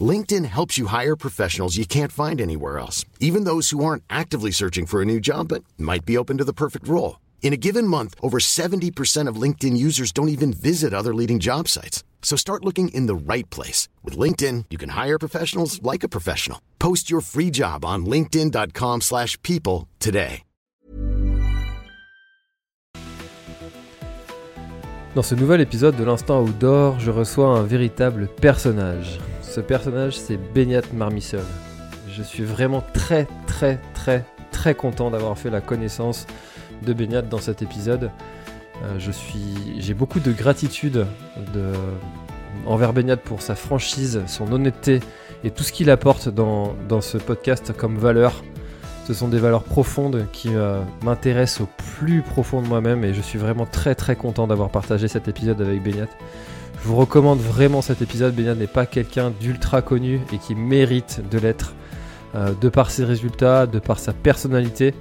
LinkedIn helps you hire professionals you can't find anywhere else, even those who aren't actively searching for a new job but might be open to the perfect role. In a given month, over 70% of LinkedIn users don't even visit other leading job sites. So start looking in the right place. With LinkedIn, you can hire professionals like a professional. Post your free job on linkedin.com slash people today. Dans ce nouvel épisode de l'Instant Outdoor, je reçois un véritable personnage. Ce personnage, c'est Beignat Marmissol. Je suis vraiment très, très, très, très content d'avoir fait la connaissance de Beignat dans cet épisode. Euh, j'ai beaucoup de gratitude de, envers Beignat pour sa franchise, son honnêteté et tout ce qu'il apporte dans, dans ce podcast comme valeur. Ce sont des valeurs profondes qui euh, m'intéressent au plus profond de moi-même et je suis vraiment très très content d'avoir partagé cet épisode avec Beignat. Je vous recommande vraiment cet épisode. Beignat n'est pas quelqu'un d'ultra connu et qui mérite de l'être euh, de par ses résultats, de par sa personnalité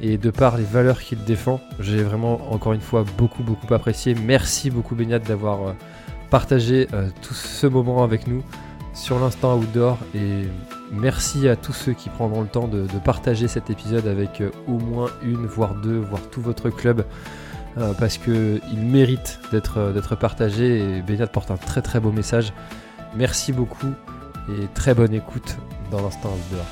et de par les valeurs qu'il défend. J'ai vraiment encore une fois beaucoup beaucoup apprécié. Merci beaucoup Beignat d'avoir euh, partagé euh, tout ce moment avec nous sur l'instant outdoor et merci à tous ceux qui prendront le temps de, partager cet épisode avec au moins une, voire deux, voire tout votre club euh, parce qu'il mérite d'être euh, d'être partagé et Beignat porte un très très beau message. Merci beaucoup et très bonne écoute dans l'instant outdoor.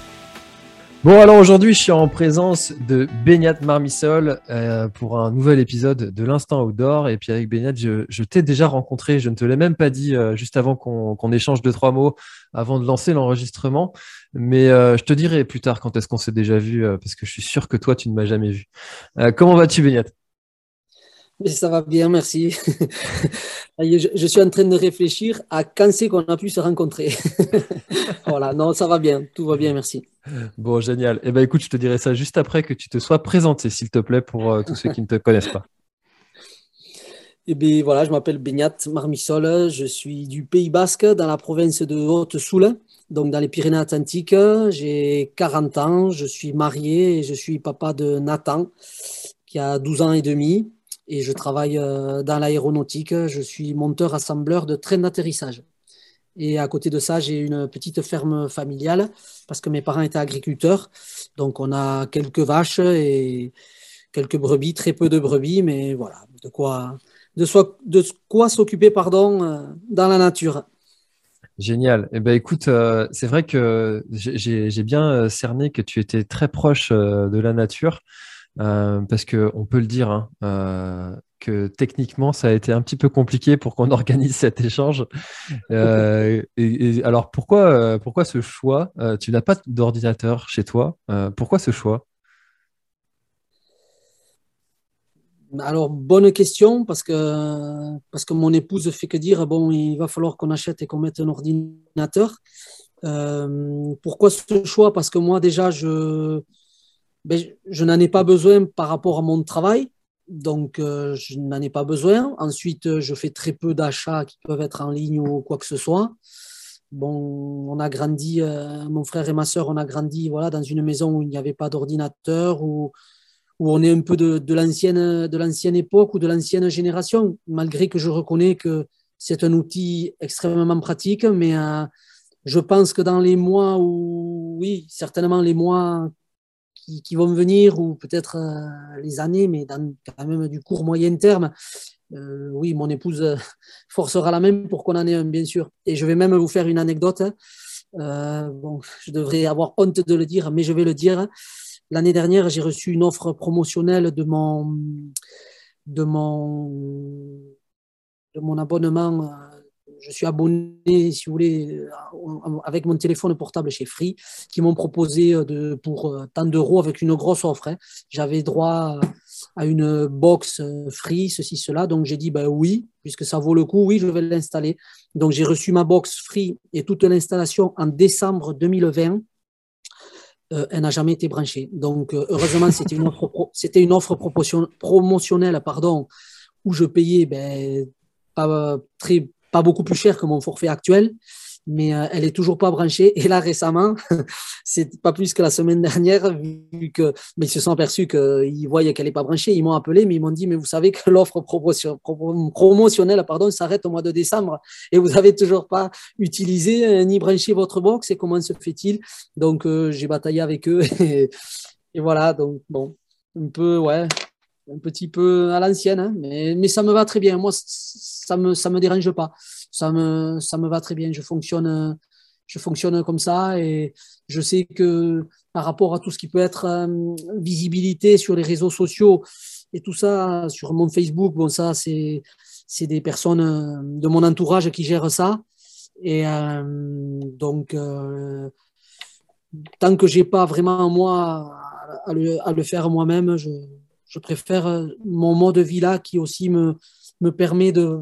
Bon alors aujourd'hui je suis en présence de Beignat Marmissol euh, pour un nouvel épisode de l'instant outdoor et puis avec Beignat je, t'ai déjà rencontré, je ne te l'ai même pas dit euh, juste avant qu'on échange deux trois mots avant de lancer l'enregistrement mais je te dirai plus tard quand est-ce qu'on s'est déjà vu parce que je suis sûr que toi tu ne m'as jamais vu. Comment vas-tu Beignat Mais ça va bien, merci. je, je suis en train de réfléchir à quand c'est qu'on a pu se rencontrer. voilà, non, ça va bien, tout va bien, merci. Bon, génial. Eh ben, écoute, je te dirai ça juste après que tu te sois présenté, s'il te plaît, pour euh, tous ceux qui ne te connaissent pas. Et bien voilà, je m'appelle Beignat Marmissol, je suis du Pays Basque, dans la province de Haute-Soule, donc dans les Pyrénées-Atlantiques. J'ai 40 ans, je suis marié et je suis papa de Nathan, qui a 12 ans et demi, et je travaille euh, dans l'aéronautique. Je suis monteur-assembleur de trains d'atterrissage. Et à côté de ça, j'ai une petite ferme familiale parce que mes parents étaient agriculteurs. Donc, on a quelques vaches et quelques brebis, très peu de brebis, mais voilà, de quoi, de quoi s'occuper pardon, euh, dans la nature. Génial. Eh ben, écoute, euh, c'est vrai que j'ai bien cerné que tu étais très proche de la nature, euh, parce que on peut le dire, hein, euh, que techniquement, ça a été un petit peu compliqué pour qu'on organise cet échange. Euh, et, alors, pourquoi, pourquoi ce choix? Tu n'as pas d'ordinateur chez toi. Pourquoi ce choix? Alors, bonne question, parce que, parce que mon épouse fait que dire, bon, il va falloir qu'on achète et qu'on mette un ordinateur. Pourquoi ce choix? Parce que moi, déjà, je, ben, je, n'en ai pas besoin par rapport à mon travail. Donc, euh, je n'en ai pas besoin. Ensuite, je fais très peu d'achats qui peuvent être en ligne ou quoi que ce soit. Bon, on a grandi, euh, mon frère et ma sœur, on a grandi voilà, dans une maison où il n'y avait pas d'ordinateur, où, où on est un peu de, de l'ancienne époque ou de l'ancienne génération, malgré que je reconnais que c'est un outil extrêmement pratique, mais euh, je pense que dans les mois où, oui, certainement les mois qui, qui vont venir, ou peut-être euh, les années, mais dans quand même du court moyen terme, euh, oui, mon épouse euh, forcera la même pour qu'on en ait un, bien sûr. Et je vais même vous faire une anecdote. Euh, bon, je devrais avoir honte de le dire, mais je vais le dire. L'année dernière, j'ai reçu une offre promotionnelle de mon, de mon, de mon abonnement. Je suis abonné, si vous voulez, avec mon téléphone portable chez Free, qui m'ont proposé de, pour tant d'euros avec une grosse offre. hein. J'avais droit à une box Free, ceci, cela. Donc j'ai dit ben oui, puisque ça vaut le coup, oui, je vais l'installer. Donc j'ai reçu ma box Free et toute l'installation en décembre 2020. elle n'a jamais été branchée. Donc, heureusement, c'était une offre, une offre promotionnelle pardon, où je payais ben, pas, très, pas beaucoup plus cher que mon forfait actuel mais euh, elle est toujours pas branchée. Et là, récemment, c'est pas plus que la semaine dernière, vu que mais ils se sont aperçus qu'ils voyaient qu'elle n'est pas branchée, ils m'ont appelé, mais ils m'ont dit, mais vous savez que l'offre promotionnelle pardon, s'arrête au mois de décembre et vous avez toujours pas utilisé euh, ni branché votre box. Et comment se fait-il? Donc, euh, j'ai bataillé avec eux et, et, voilà. Donc, bon, un peu, ouais, un petit peu à l'ancienne, hein, mais, mais ça me va très bien. Moi, ça me, ça me dérange pas ça me, ça me va très bien. Je fonctionne, je fonctionne comme ça et je sais que par rapport à tout ce qui peut être euh, visibilité sur les réseaux sociaux et tout ça, sur mon Facebook, bon, ça, c'est, c'est des personnes euh, de mon entourage qui gèrent ça. Et euh, donc, tant que j'ai pas vraiment moi à le, à le faire moi-même, je, je, préfère mon mode de vie là qui aussi me, me permet de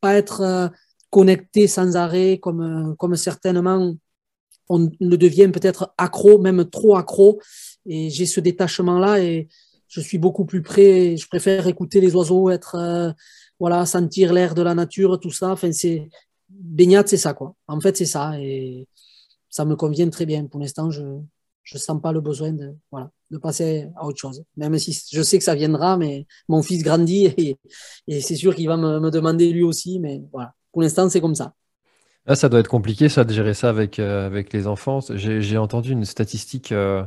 pas être euh, connecté sans arrêt, comme, euh, comme certainement on le devient peut-être accro, même trop accro. Et j'ai ce détachement-là et je suis beaucoup plus près. Je préfère écouter les oiseaux, être, euh, voilà, sentir l'air de la nature, tout ça. Enfin, c'est baignade, c'est ça, quoi. En fait, c'est ça. Et ça me convient très bien. Pour l'instant, je ne sens pas le besoin de, voilà, de passer à autre chose. Même si je sais que ça viendra, mais mon fils grandit et, c'est sûr qu'il va me, demander lui aussi. Mais voilà, pour l'instant, c'est comme ça. Ah, ça doit être compliqué, ça, de gérer ça avec, euh, avec les enfants. J'ai entendu une statistique euh,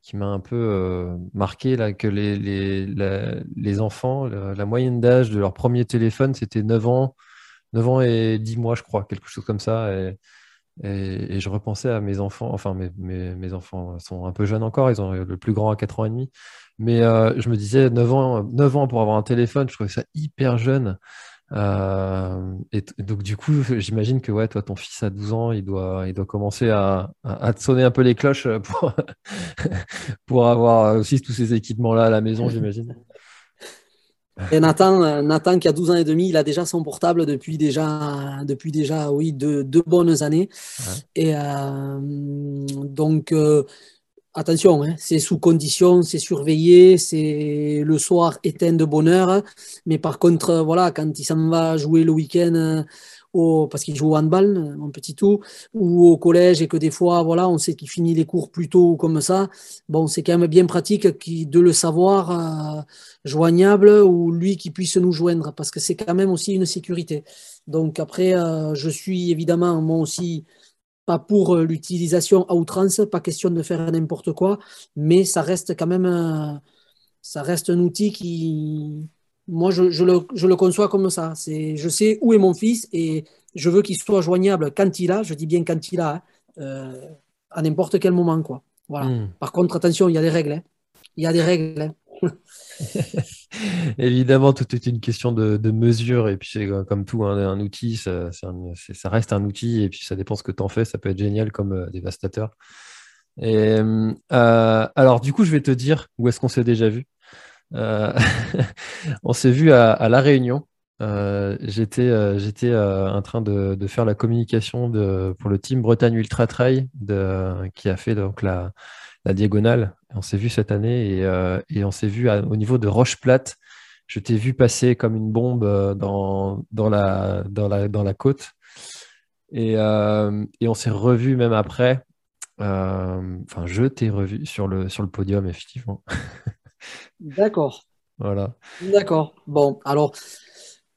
qui m'a un peu euh, marqué, là, que les, les, les enfants, la, moyenne d'âge de leur premier téléphone, c'était 9 ans, 9 ans et 10 mois, je crois, quelque chose comme ça. Et, je repensais à mes enfants, enfin mes, mes, enfants sont un peu jeunes encore, ils ont le plus grand à 4 ans et demi. Mais euh, je me disais 9 ans, 9 ans pour avoir un téléphone, je trouvais ça hyper jeune. Euh, et, donc du coup, j'imagine que ouais, toi, ton fils à 12 ans, il doit, il doit commencer à, à, te sonner un peu les cloches pour, pour avoir aussi tous ces équipements-là à la maison, j'imagine. Et Nathan, euh, Nathan, qui a 12 ans et demi, il a déjà son portable depuis déjà, depuis déjà oui, deux, deux bonnes années. Et euh, donc, euh, attention, hein, c'est sous condition, c'est surveillé, c'est le soir éteint de bonne heure. Mais par contre, voilà, quand il s'en va jouer le week-end parce qu'il joue au handball, mon petit tout, ou au collège et que des fois, voilà, on sait qu'il finit les cours plus tôt comme ça. Bon, c'est quand même bien pratique de le savoir euh, joignable ou lui qui puisse nous joindre parce que c'est quand même aussi une sécurité. Donc après, euh, je suis évidemment moi aussi pas pour euh, l'utilisation à outrance, pas question de faire n'importe quoi, mais ça reste quand même, ça reste un outil qui, moi, je, le, conçois comme ça. C'est, je sais où est mon fils et je veux qu'il soit joignable quand il a, je dis bien quand il a, hein, euh, à n'importe quel moment. Quoi. Voilà. Hmm. Par contre, attention, il y a des règles. Hein. Il y a des règles. Hein. Évidemment, tout est une question de, mesure. Et puis, c'est comme tout, un outil, ça, reste un outil. Et puis, ça dépend ce que tu en fais. Ça peut être génial comme euh, dévastateur. Et, euh, alors, du coup, je vais te dire où est-ce qu'on s'est déjà vu. Euh, on s'est vu à, La Réunion. Euh, j'étais euh, en train de, faire la communication pour le team Bretagne Ultra Trail qui a fait donc la, diagonale. On s'est vu cette année et, on s'est vu au niveau de Roche Plate. Je t'ai vu passer comme une bombe dans, la, côte. Et, et on s'est revu même après. Enfin, je t'ai revu sur le, sur le podium, effectivement. D'accord. Voilà. D'accord. Bon, alors,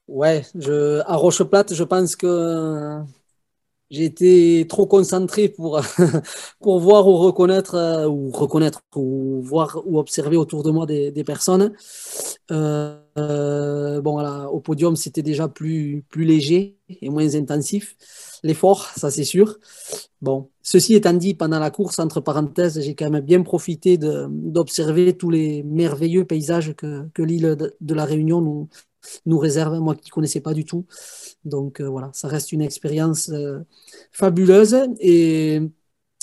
ouais, je, à Roche-Plate, je pense que j'ai été trop concentré pour, pour voir ou reconnaître, euh, ou reconnaître, ou voir ou observer autour de moi des, personnes. Euh, euh, bon, voilà, au podium, c'était déjà plus, plus léger et moins intensif. L'effort, ça c'est sûr. Bon, ceci étant dit, pendant la course, entre parenthèses, j'ai quand même bien profité d'observer tous les merveilleux paysages que, que l'île de, la Réunion nous, nous réserve, moi qui ne connaissais pas du tout. Donc euh, voilà, ça reste une expérience euh, fabuleuse et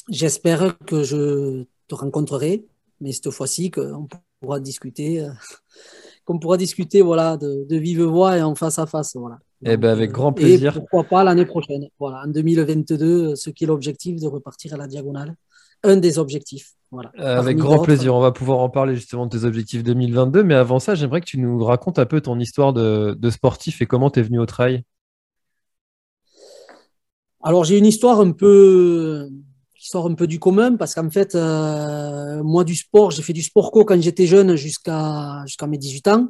j'espère que je te rencontrerai, mais cette fois-ci qu'on pourra discuter, euh, qu'on pourra discuter voilà, de, de, vive voix et en face à face. Voilà. Eh ben avec grand plaisir. Et pourquoi pas l'année prochaine, voilà, en 2022, ce qui est l'objectif de repartir à la diagonale un des objectifs. Voilà. avec grand plaisir, on va pouvoir en parler justement de tes objectifs 2022. Mais avant ça, j'aimerais que tu nous racontes un peu ton histoire de, de sportif et comment tu es venu au trail. Alors j'ai une histoire un peu qui sort un peu du commun parce qu'en fait, euh, moi du sport, j'ai fait du sport co quand j'étais jeune jusqu'à jusqu'à mes 18 ans.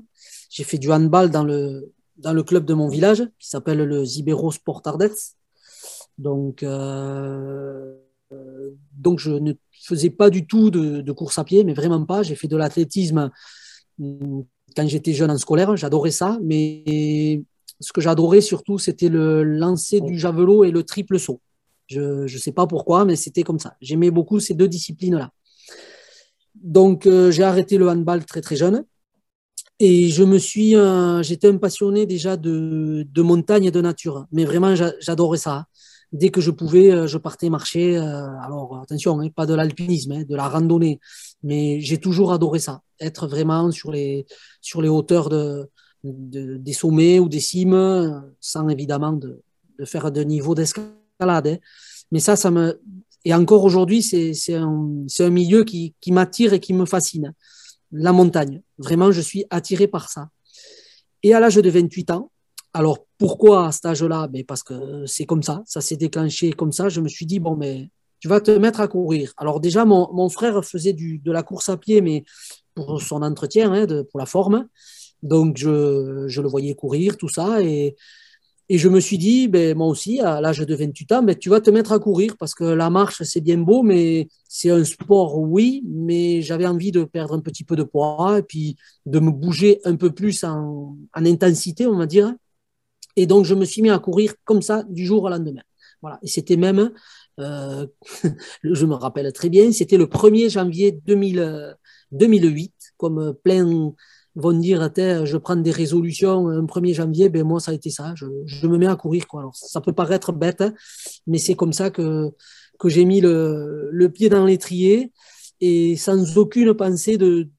J'ai fait du handball dans le dans le club de mon village qui s'appelle le Zibero Sport Ardets. Donc euh, donc je ne faisais pas du tout de, de course à pied, mais vraiment pas. J'ai fait de l'athlétisme hum, quand j'étais jeune en scolaire, j'adorais ça, mais ce que j'adorais surtout, c'était le lancer du javelot et le triple saut. Je ne sais pas pourquoi, mais c'était comme ça. J'aimais beaucoup ces deux disciplines-là. Donc, euh, j'ai arrêté le handball très très jeune. Et je me suis, euh, j'étais un passionné déjà de, de, montagne et de nature. Mais vraiment, j'adorais ça. Dès que je pouvais, euh, je partais marcher. alors, attention, hein, pas de l'alpinisme, hein, de la randonnée. Mais j'ai toujours adoré ça. Être vraiment sur les, sur les hauteurs de, des sommets ou des cimes, sans évidemment de, faire de niveau d'escalade. Hein. Mais ça, ça me. Et encore aujourd'hui, c'est un, un, milieu qui, qui m'attire et qui me fascine. La montagne. Vraiment, je suis attiré par ça. Et à l'âge de 28 ans, alors pourquoi à cet âge-là? Ben Parce que c'est comme ça, ça s'est déclenché comme ça. Je me suis dit, bon, mais tu vas te mettre à courir. Alors déjà, mon, mon frère faisait du, de la course à pied, mais pour son entretien, hein, pour la forme. Donc, je, je, le voyais courir, tout ça. Et, et je me suis dit, ben, moi aussi, à l'âge de 28 ans, ben, tu vas te mettre à courir parce que la marche, c'est bien beau, mais c'est un sport, oui, mais j'avais envie de perdre un petit peu de poids et puis de me bouger un peu plus en, en intensité, on va dire. Et donc, je me suis mis à courir comme ça du jour au lendemain. Voilà. Et c'était même, euh, je me rappelle très bien, c'était le 1er janvier 2000, 2008, comme plein vont dire je prends des résolutions un 1er janvier, ben moi ça a été ça, je, je me mets à courir. Quoi. Alors, ça peut paraître bête, mais c'est comme ça que, que j'ai mis le, le pied dans l'étrier et sans aucune pensée de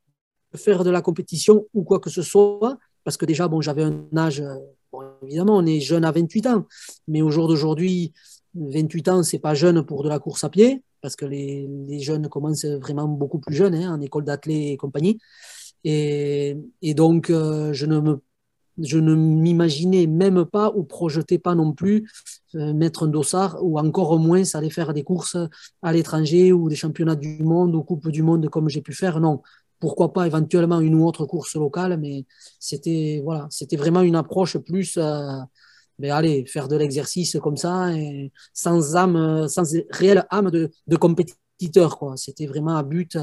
faire de la compétition ou quoi que ce soit, parce que déjà, bon, j'avais un âge, bon, évidemment, on est jeune à 28 ans, mais au jour d'aujourd'hui, 28 ans, c'est pas jeune pour de la course à pied, parce que les, les jeunes commencent vraiment beaucoup plus jeunes, hein, en école d'athlètes et compagnie. Et, donc, euh, je ne m'imaginais même pas ou projetais pas non plus euh, mettre un dossard ou encore moins aller faire des courses à l'étranger ou des championnats du monde ou Coupe du Monde comme j'ai pu faire. Non, pourquoi pas éventuellement une ou autre course locale, mais c'était voilà, vraiment une approche plus, euh, ben allez, faire de l'exercice comme ça et sans âme, sans réelle âme de, de compétiteur. C'était vraiment à but,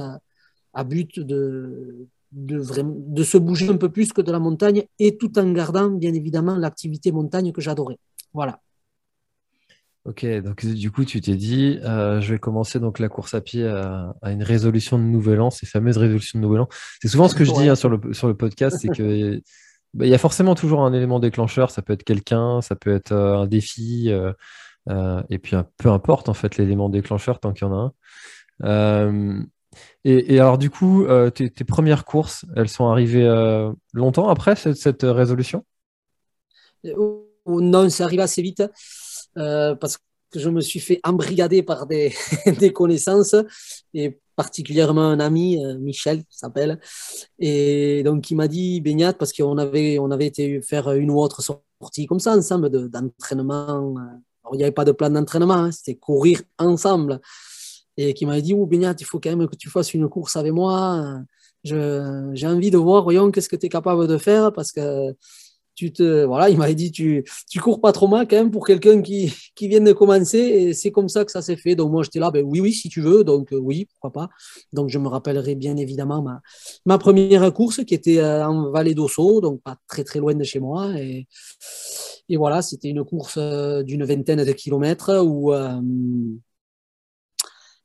à but de de, de se bouger un peu plus que de la montagne et tout en gardant bien évidemment l'activité montagne que j'adorais. Voilà. Ok, donc du coup tu t'es dit, euh, je vais commencer donc la course à pied à, une résolution de nouvel an, ces fameuses résolutions de nouvel an. C'est souvent ce que je dis hein, sur, le, sur le podcast, c'est que bah, il y a forcément toujours un élément déclencheur. Ça peut être quelqu'un, ça peut être euh, un défi, euh, et puis peu importe en fait l'élément déclencheur tant qu'il y en a un. Et, alors, du coup, euh, tes, premières courses, elles sont arrivées euh, longtemps après cette, résolution? Euh, Non, c'est arrivé assez vite parce que je me suis fait embrigader par des, connaissances et particulièrement un ami, Michel, s'appelle, et donc il m'a dit baignade parce qu'on avait, on avait été faire une ou autre sortie comme ça ensemble d'entraînement. il n'y avait pas de plan d'entraînement, hein, c'était courir ensemble et qui m'avait dit oh, Beignat, il faut quand même que tu fasses une course avec moi. J'ai envie de voir, voyons, qu'est-ce que tu es capable de faire parce que tu te. Voilà, il m'avait dit tu, tu cours pas trop mal quand même pour quelqu'un qui, qui vient de commencer et c'est comme ça que ça s'est fait. Donc moi, j'étais là, ben oui, oui, si tu veux. Donc euh, oui, pourquoi pas. Donc je me rappellerai bien évidemment ma, ma première course qui était euh, en vallée d'Osso, donc pas très très loin de chez moi. Et, et voilà, c'était une course euh, d'une vingtaine de kilomètres où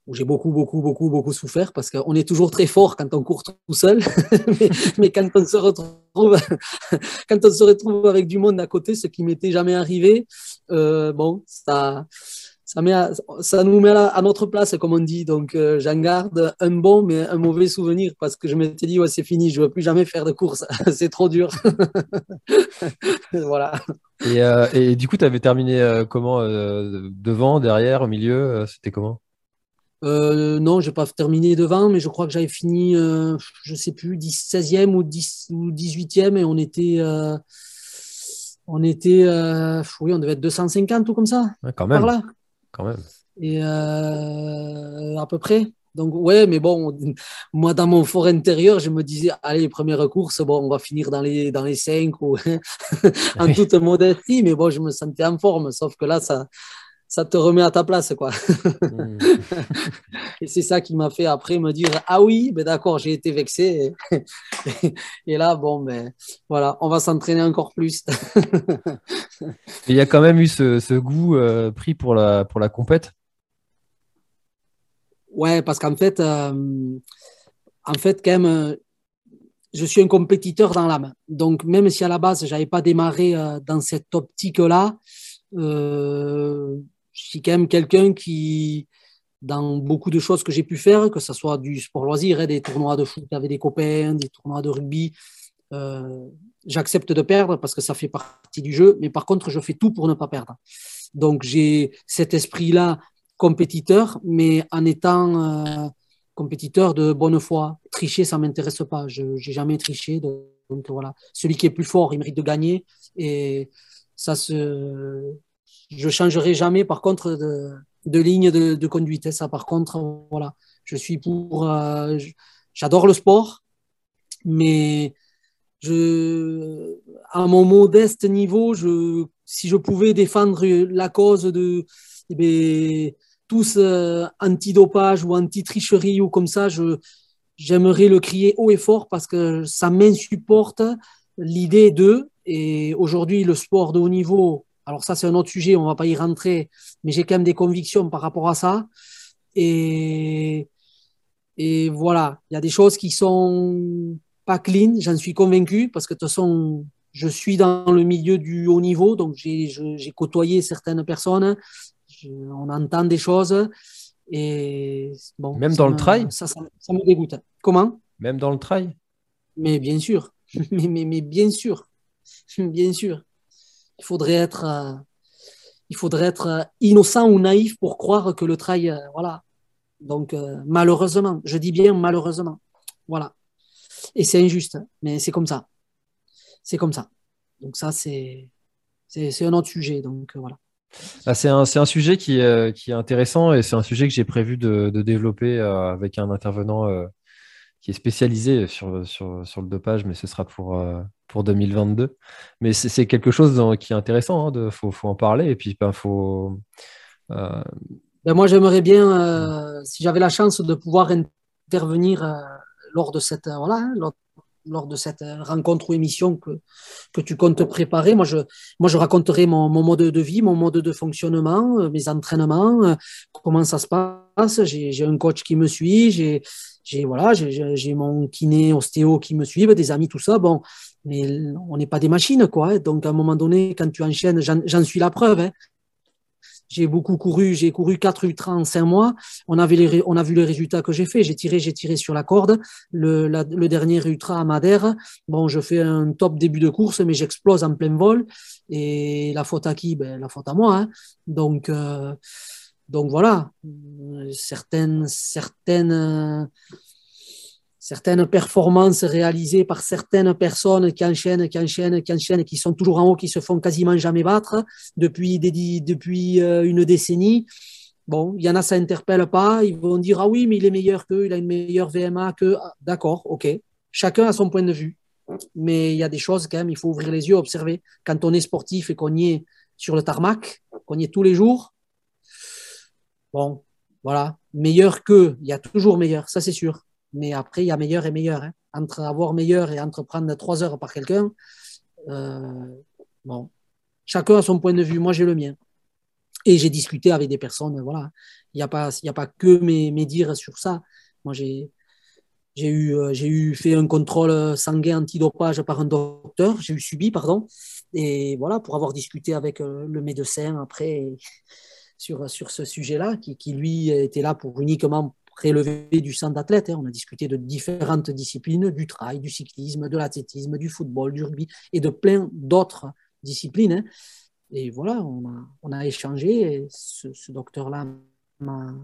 où j'ai beaucoup, beaucoup, beaucoup, beaucoup souffert parce qu'on est toujours très fort quand on court tout seul, mais, quand on se retrouve, quand on se retrouve avec du monde à côté, ce qui m'était jamais arrivé, euh, bon, ça, ça, nous met à, notre place, comme on dit. Donc, euh, j'en garde un bon, mais un mauvais souvenir parce que je m'étais dit, ouais, c'est fini, je veux plus jamais faire de course, c'est trop dur. voilà. Et, euh, et, du coup, tu avais terminé comment Devant, derrière, au milieu C'était comment? Euh, non, je n'ai pas terminé devant, mais je crois que j'avais fini, euh, je ne sais plus, 16e ou, 10, ou 18e et on était, euh, on était, oui, on devait être 250 ou comme ça. quand même. Par là. Quand même. Et à peu près. Donc, ouais, mais bon, moi, dans mon fort intérieur, je me disais, allez, première course, bon, on va finir dans les, dans les 5 ou en toute modestie, mais bon, je me sentais en forme, sauf que là, ça, ça te remet à ta place, quoi. Hmm. et c'est ça qui m'a fait après me dire ah oui, ben d'accord, j'ai été vexé. Et, là, bon, ben voilà, on va s'entraîner encore plus. Il y a quand même eu ce, goût euh, pris pour la pour la compète? Ouais, parce qu'en fait, euh, en fait, quand même, je suis un compétiteur dans l'âme. Donc, même si à la base, j'avais pas démarré euh, dans cette optique-là, suis quand même quelqu'un qui, dans beaucoup de choses que j'ai pu faire, que ce soit du sport loisir, hein, des tournois de foot avec des copains, des tournois de rugby, euh, j'accepte de perdre parce que ça fait partie du jeu, mais par contre, je fais tout pour ne pas perdre. Donc, j'ai cet esprit-là compétiteur, mais en étant euh, compétiteur de bonne foi. Tricher, ça ne m'intéresse pas. Je n'ai jamais triché. Donc, donc, voilà, celui qui est plus fort, il mérite de gagner. Et ça se, je changerai jamais, par contre, de, ligne de, conduite. Hein. Ça, par contre, voilà, je suis pour. Euh, j'adore le sport, mais je, à mon modeste niveau, je, si je pouvais défendre la cause de eh ben, tous euh, anti-dopage ou anti-tricherie ou comme ça, je, j'aimerais le crier haut et fort parce que ça m'insupporte l'idée de. Et aujourd'hui, le sport de haut niveau, alors ça, c'est un autre sujet, on ne va pas y rentrer, mais j'ai quand même des convictions par rapport à ça. Et, et voilà, il y a des choses qui sont pas clean, j'en suis convaincu, parce que de toute façon, je suis dans le milieu du haut niveau, donc j'ai côtoyé certaines personnes, on entend des choses. Et bon, Même dans le trail ça, ça, me dégoûte. Comment? Même dans le trail? Mais bien sûr, mais, mais, mais bien sûr, bien sûr il faudrait être, euh, il faudrait être euh, innocent ou naïf pour croire que le trail, euh, voilà. Donc, malheureusement, je dis bien malheureusement. Voilà. Et c'est injuste, mais c'est comme ça. C'est comme ça. Donc, ça, c'est, c'est, un autre sujet. Donc, voilà. Ah, c'est, un, un sujet qui, qui est intéressant et c'est un sujet que j'ai prévu de, de développer avec un intervenant qui est spécialisé sur, sur, sur, le dopage, mais ce sera pour, pour 2022. Mais c'est quelque chose qui est intéressant, il hein, faut, faut, en parler. Et puis, ben, faut. Euh, ben moi, j'aimerais bien, euh, si j'avais la chance de pouvoir intervenir lors de cette, voilà, hein, lors, lors, de cette rencontre ou émission que, que tu comptes préparer, moi, je, moi, je raconterai mon, mon mode de vie, mon mode de fonctionnement, mes entraînements, comment ça se passe. J'ai un coach qui me suit, j'ai j'ai voilà, j'ai mon kiné, ostéo qui me suivent, des amis, tout ça. Bon, mais on n'est pas des machines, quoi. Donc, à un moment donné, quand tu enchaînes, j'en suis la preuve. Hein. J'ai beaucoup couru, j'ai couru 4 ultras en 5 mois. On, avait on a vu les résultats que j'ai fait. J'ai tiré, j'ai tiré sur la corde. Le, le, dernier ultra à Madère, bon, je fais un top début de course, mais j'explose en plein vol. Et la faute à qui? Ben, La faute à moi. Hein. Donc, euh, donc voilà, certaines, certaines, certaines performances réalisées par certaines personnes qui enchaînent, qui enchaînent, qui enchaînent, qui sont toujours en haut, qui se font quasiment jamais battre depuis, depuis euh, une décennie. Bon, il y en a, ça interpelle pas. Ils vont dire Ah oui, mais il est meilleur qu'eux, il a une meilleure VMA que. Ah, d'accord, ok. Chacun a son point de vue. Mais il y a des choses quand même, il faut ouvrir les yeux, observer. Quand on est sportif et qu'on y est sur le tarmac, qu'on y est tous les jours, Bon, voilà, meilleur que, il y a toujours meilleur, ça c'est sûr. Mais après, il y a meilleur et meilleur. Hein. Entre avoir meilleur et entreprendre trois heures par quelqu'un, euh, bon, chacun a son point de vue. Moi, j'ai le mien. Et j'ai discuté avec des personnes, voilà. Il n'y a, pas, a pas que mes, mes dires sur ça. Moi, j'ai, j'ai eu, euh, j'ai eu fait un contrôle sanguin antidopage par un docteur, j'ai eu subi, pardon. Et voilà, pour avoir discuté avec euh, le médecin après, sur, sur ce sujet-là, qui, qui, lui était là pour uniquement prélever du sang d'athlète. Hein. On a discuté de différentes disciplines, du trail, du cyclisme, de l'athlétisme, du football, du rugby et de plein d'autres disciplines. Hein. Et voilà, on a, on a échangé. Ce, docteur-là m'a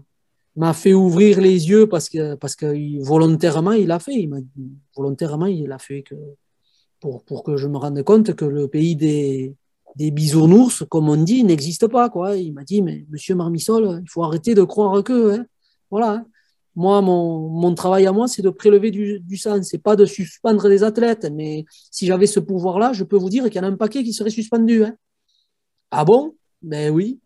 m'a fait ouvrir les yeux parce que, parce que volontairement, il l'a fait. Il m'a, volontairement, il l'a fait pour, pour que je me rende compte que le pays des, des bisounours, comme on dit, n'existe pas. Quoi. Il m'a dit, mais monsieur Marmissol, il faut arrêter de croire que. Hein. Voilà. Moi, mon, travail à moi, c'est de prélever du, du sang. C'est pas de suspendre des athlètes. Mais si j'avais ce pouvoir-là, je peux vous dire qu'il y en a un paquet qui serait suspendu. Hein. Ah bon? Ben oui.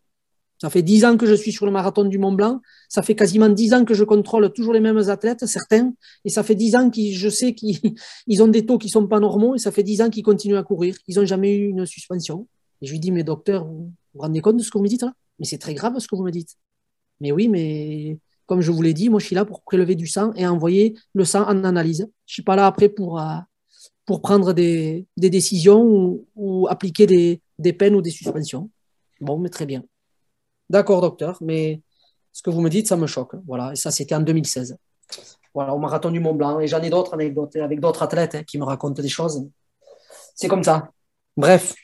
Ça fait dix ans que je suis sur le marathon du Mont Blanc. Ça fait quasiment dix ans que je contrôle toujours les mêmes athlètes, certains. Et ça fait dix ans que je sais qu'ils ont des taux qui sont pas normaux. Et ça fait dix ans qu'ils continuent à courir. Ils n'ont jamais eu une suspension. Et je lui dis, mais docteur, vous vous rendez compte de ce que vous me dites là? Mais c'est très grave ce que vous me dites. Mais oui, mais comme je vous l'ai dit, moi je suis là pour prélever du sang et envoyer le sang en analyse. Je suis pas là après pour, euh, pour prendre des, des décisions ou, appliquer des, des peines ou des suspensions. Bon, mais très bien. D'accord, docteur, mais ce que vous me dites, ça me choque. Voilà, et ça, c'était en 2016. Voilà, au marathon du Mont Blanc. Et j'en ai d'autres anecdotes avec d'autres athlètes hein, qui me racontent des choses. C'est comme ça. Bref,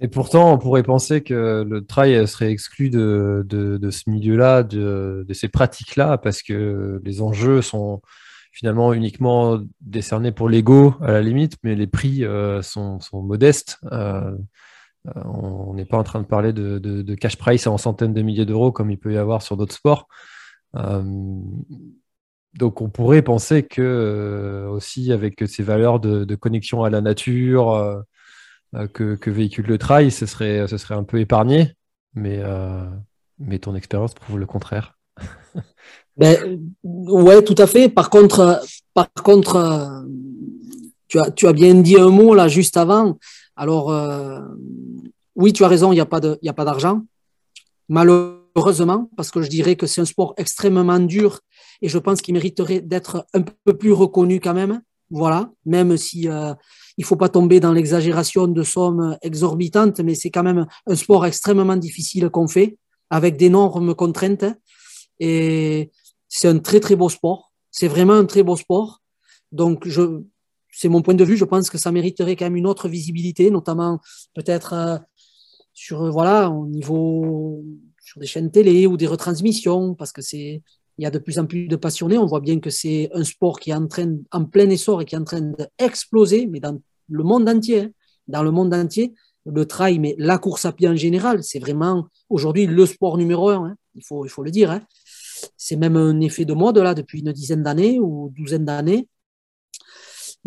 et pourtant, on pourrait penser que le trail serait exclu de, de, ce milieu-là, de, ces pratiques-là, parce que les enjeux sont finalement uniquement décernés pour l'ego à la limite, mais les prix euh, sont, modestes. Euh, euh, on n'est pas en train de parler de, de, cash price en centaines de milliers d'euros comme il peut y avoir sur d'autres sports. donc on pourrait penser que aussi avec ces valeurs de, connexion à la nature, euh, que, véhicule le trail, ce serait, ce serait un peu épargné, mais, euh, mais ton expérience prouve le contraire. ben, ouais, tout à fait. Par contre, par contre euh, tu, as, tu as bien dit un mot là juste avant. Alors, oui, tu as raison, il n'y a pas d'argent. Malheureusement, parce que je dirais que c'est un sport extrêmement dur et je pense qu'il mériterait d'être un peu plus reconnu quand même. Voilà, même si il faut pas tomber dans l'exagération de sommes exorbitantes, mais c'est quand même un sport extrêmement difficile qu'on fait, avec d'énormes contraintes. Et c'est un très très beau sport. C'est vraiment un très beau sport. Donc, c'est mon point de vue. Je pense que ça mériterait quand même une autre visibilité, notamment peut-être euh, sur voilà au niveau sur des chaînes télé ou des retransmissions, parce que c'est il y a de plus en plus de passionnés. On voit bien que c'est un sport qui est en, train, en plein essor et qui est en train d'exploser, mais dans le monde entier. Hein. Dans le monde entier, le trail, mais la course à pied en général, c'est vraiment aujourd'hui le sport numéro un. Hein. Il, faut, il faut le dire. Hein. C'est même un effet de mode là depuis une dizaine d'années ou douzaine d'années.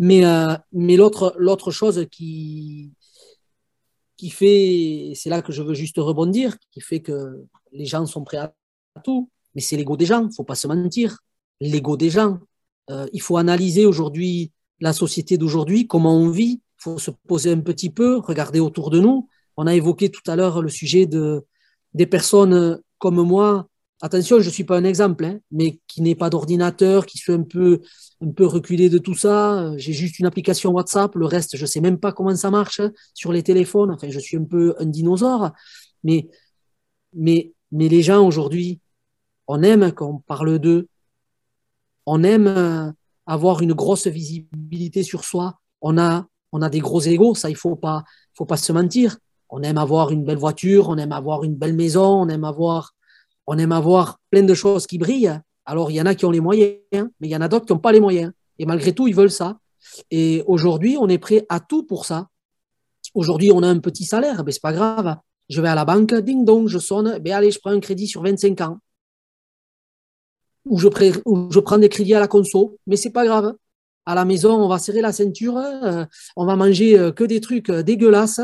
Mais, euh, l'autre chose qui, qui fait, c'est là que je veux juste rebondir, qui fait que les gens sont prêts à tout, mais c'est l'ego des gens, faut pas se mentir. L'ego des gens. Euh, il faut analyser aujourd'hui la société d'aujourd'hui, comment on vit. Il faut se poser un petit peu, regarder autour de nous. On a évoqué tout à l'heure le sujet de, des personnes comme moi. Attention, je ne suis pas un exemple, hein, mais qui n'est pas d'ordinateur, qui suis un peu, un peu reculé de tout ça. J'ai juste une application WhatsApp, le reste, je ne sais même pas comment ça marche sur les téléphones. Enfin, je suis un peu un dinosaure. Mais, mais, mais les gens aujourd'hui, on aime qu'on parle d'eux. On aime euh, avoir une grosse visibilité sur soi. On a, des gros égaux, ça, il faut pas, faut pas se mentir. On aime avoir une belle voiture, on aime avoir une belle maison, on aime avoir, plein de choses qui brillent. Alors, il y en a qui ont les moyens, mais il y en a d'autres qui n'ont pas les moyens. Et malgré tout, ils veulent ça. Et aujourd'hui, on est prêt à tout pour ça. Aujourd'hui, on a un petit salaire, mais c'est pas grave. Je vais à la banque, ding dong, je sonne, ben allez, je prends un crédit sur 25 ans ou je, prends des crédits à la conso, mais c'est pas grave. À la maison, on va serrer la ceinture, euh, on va manger euh, que des trucs euh, dégueulasses,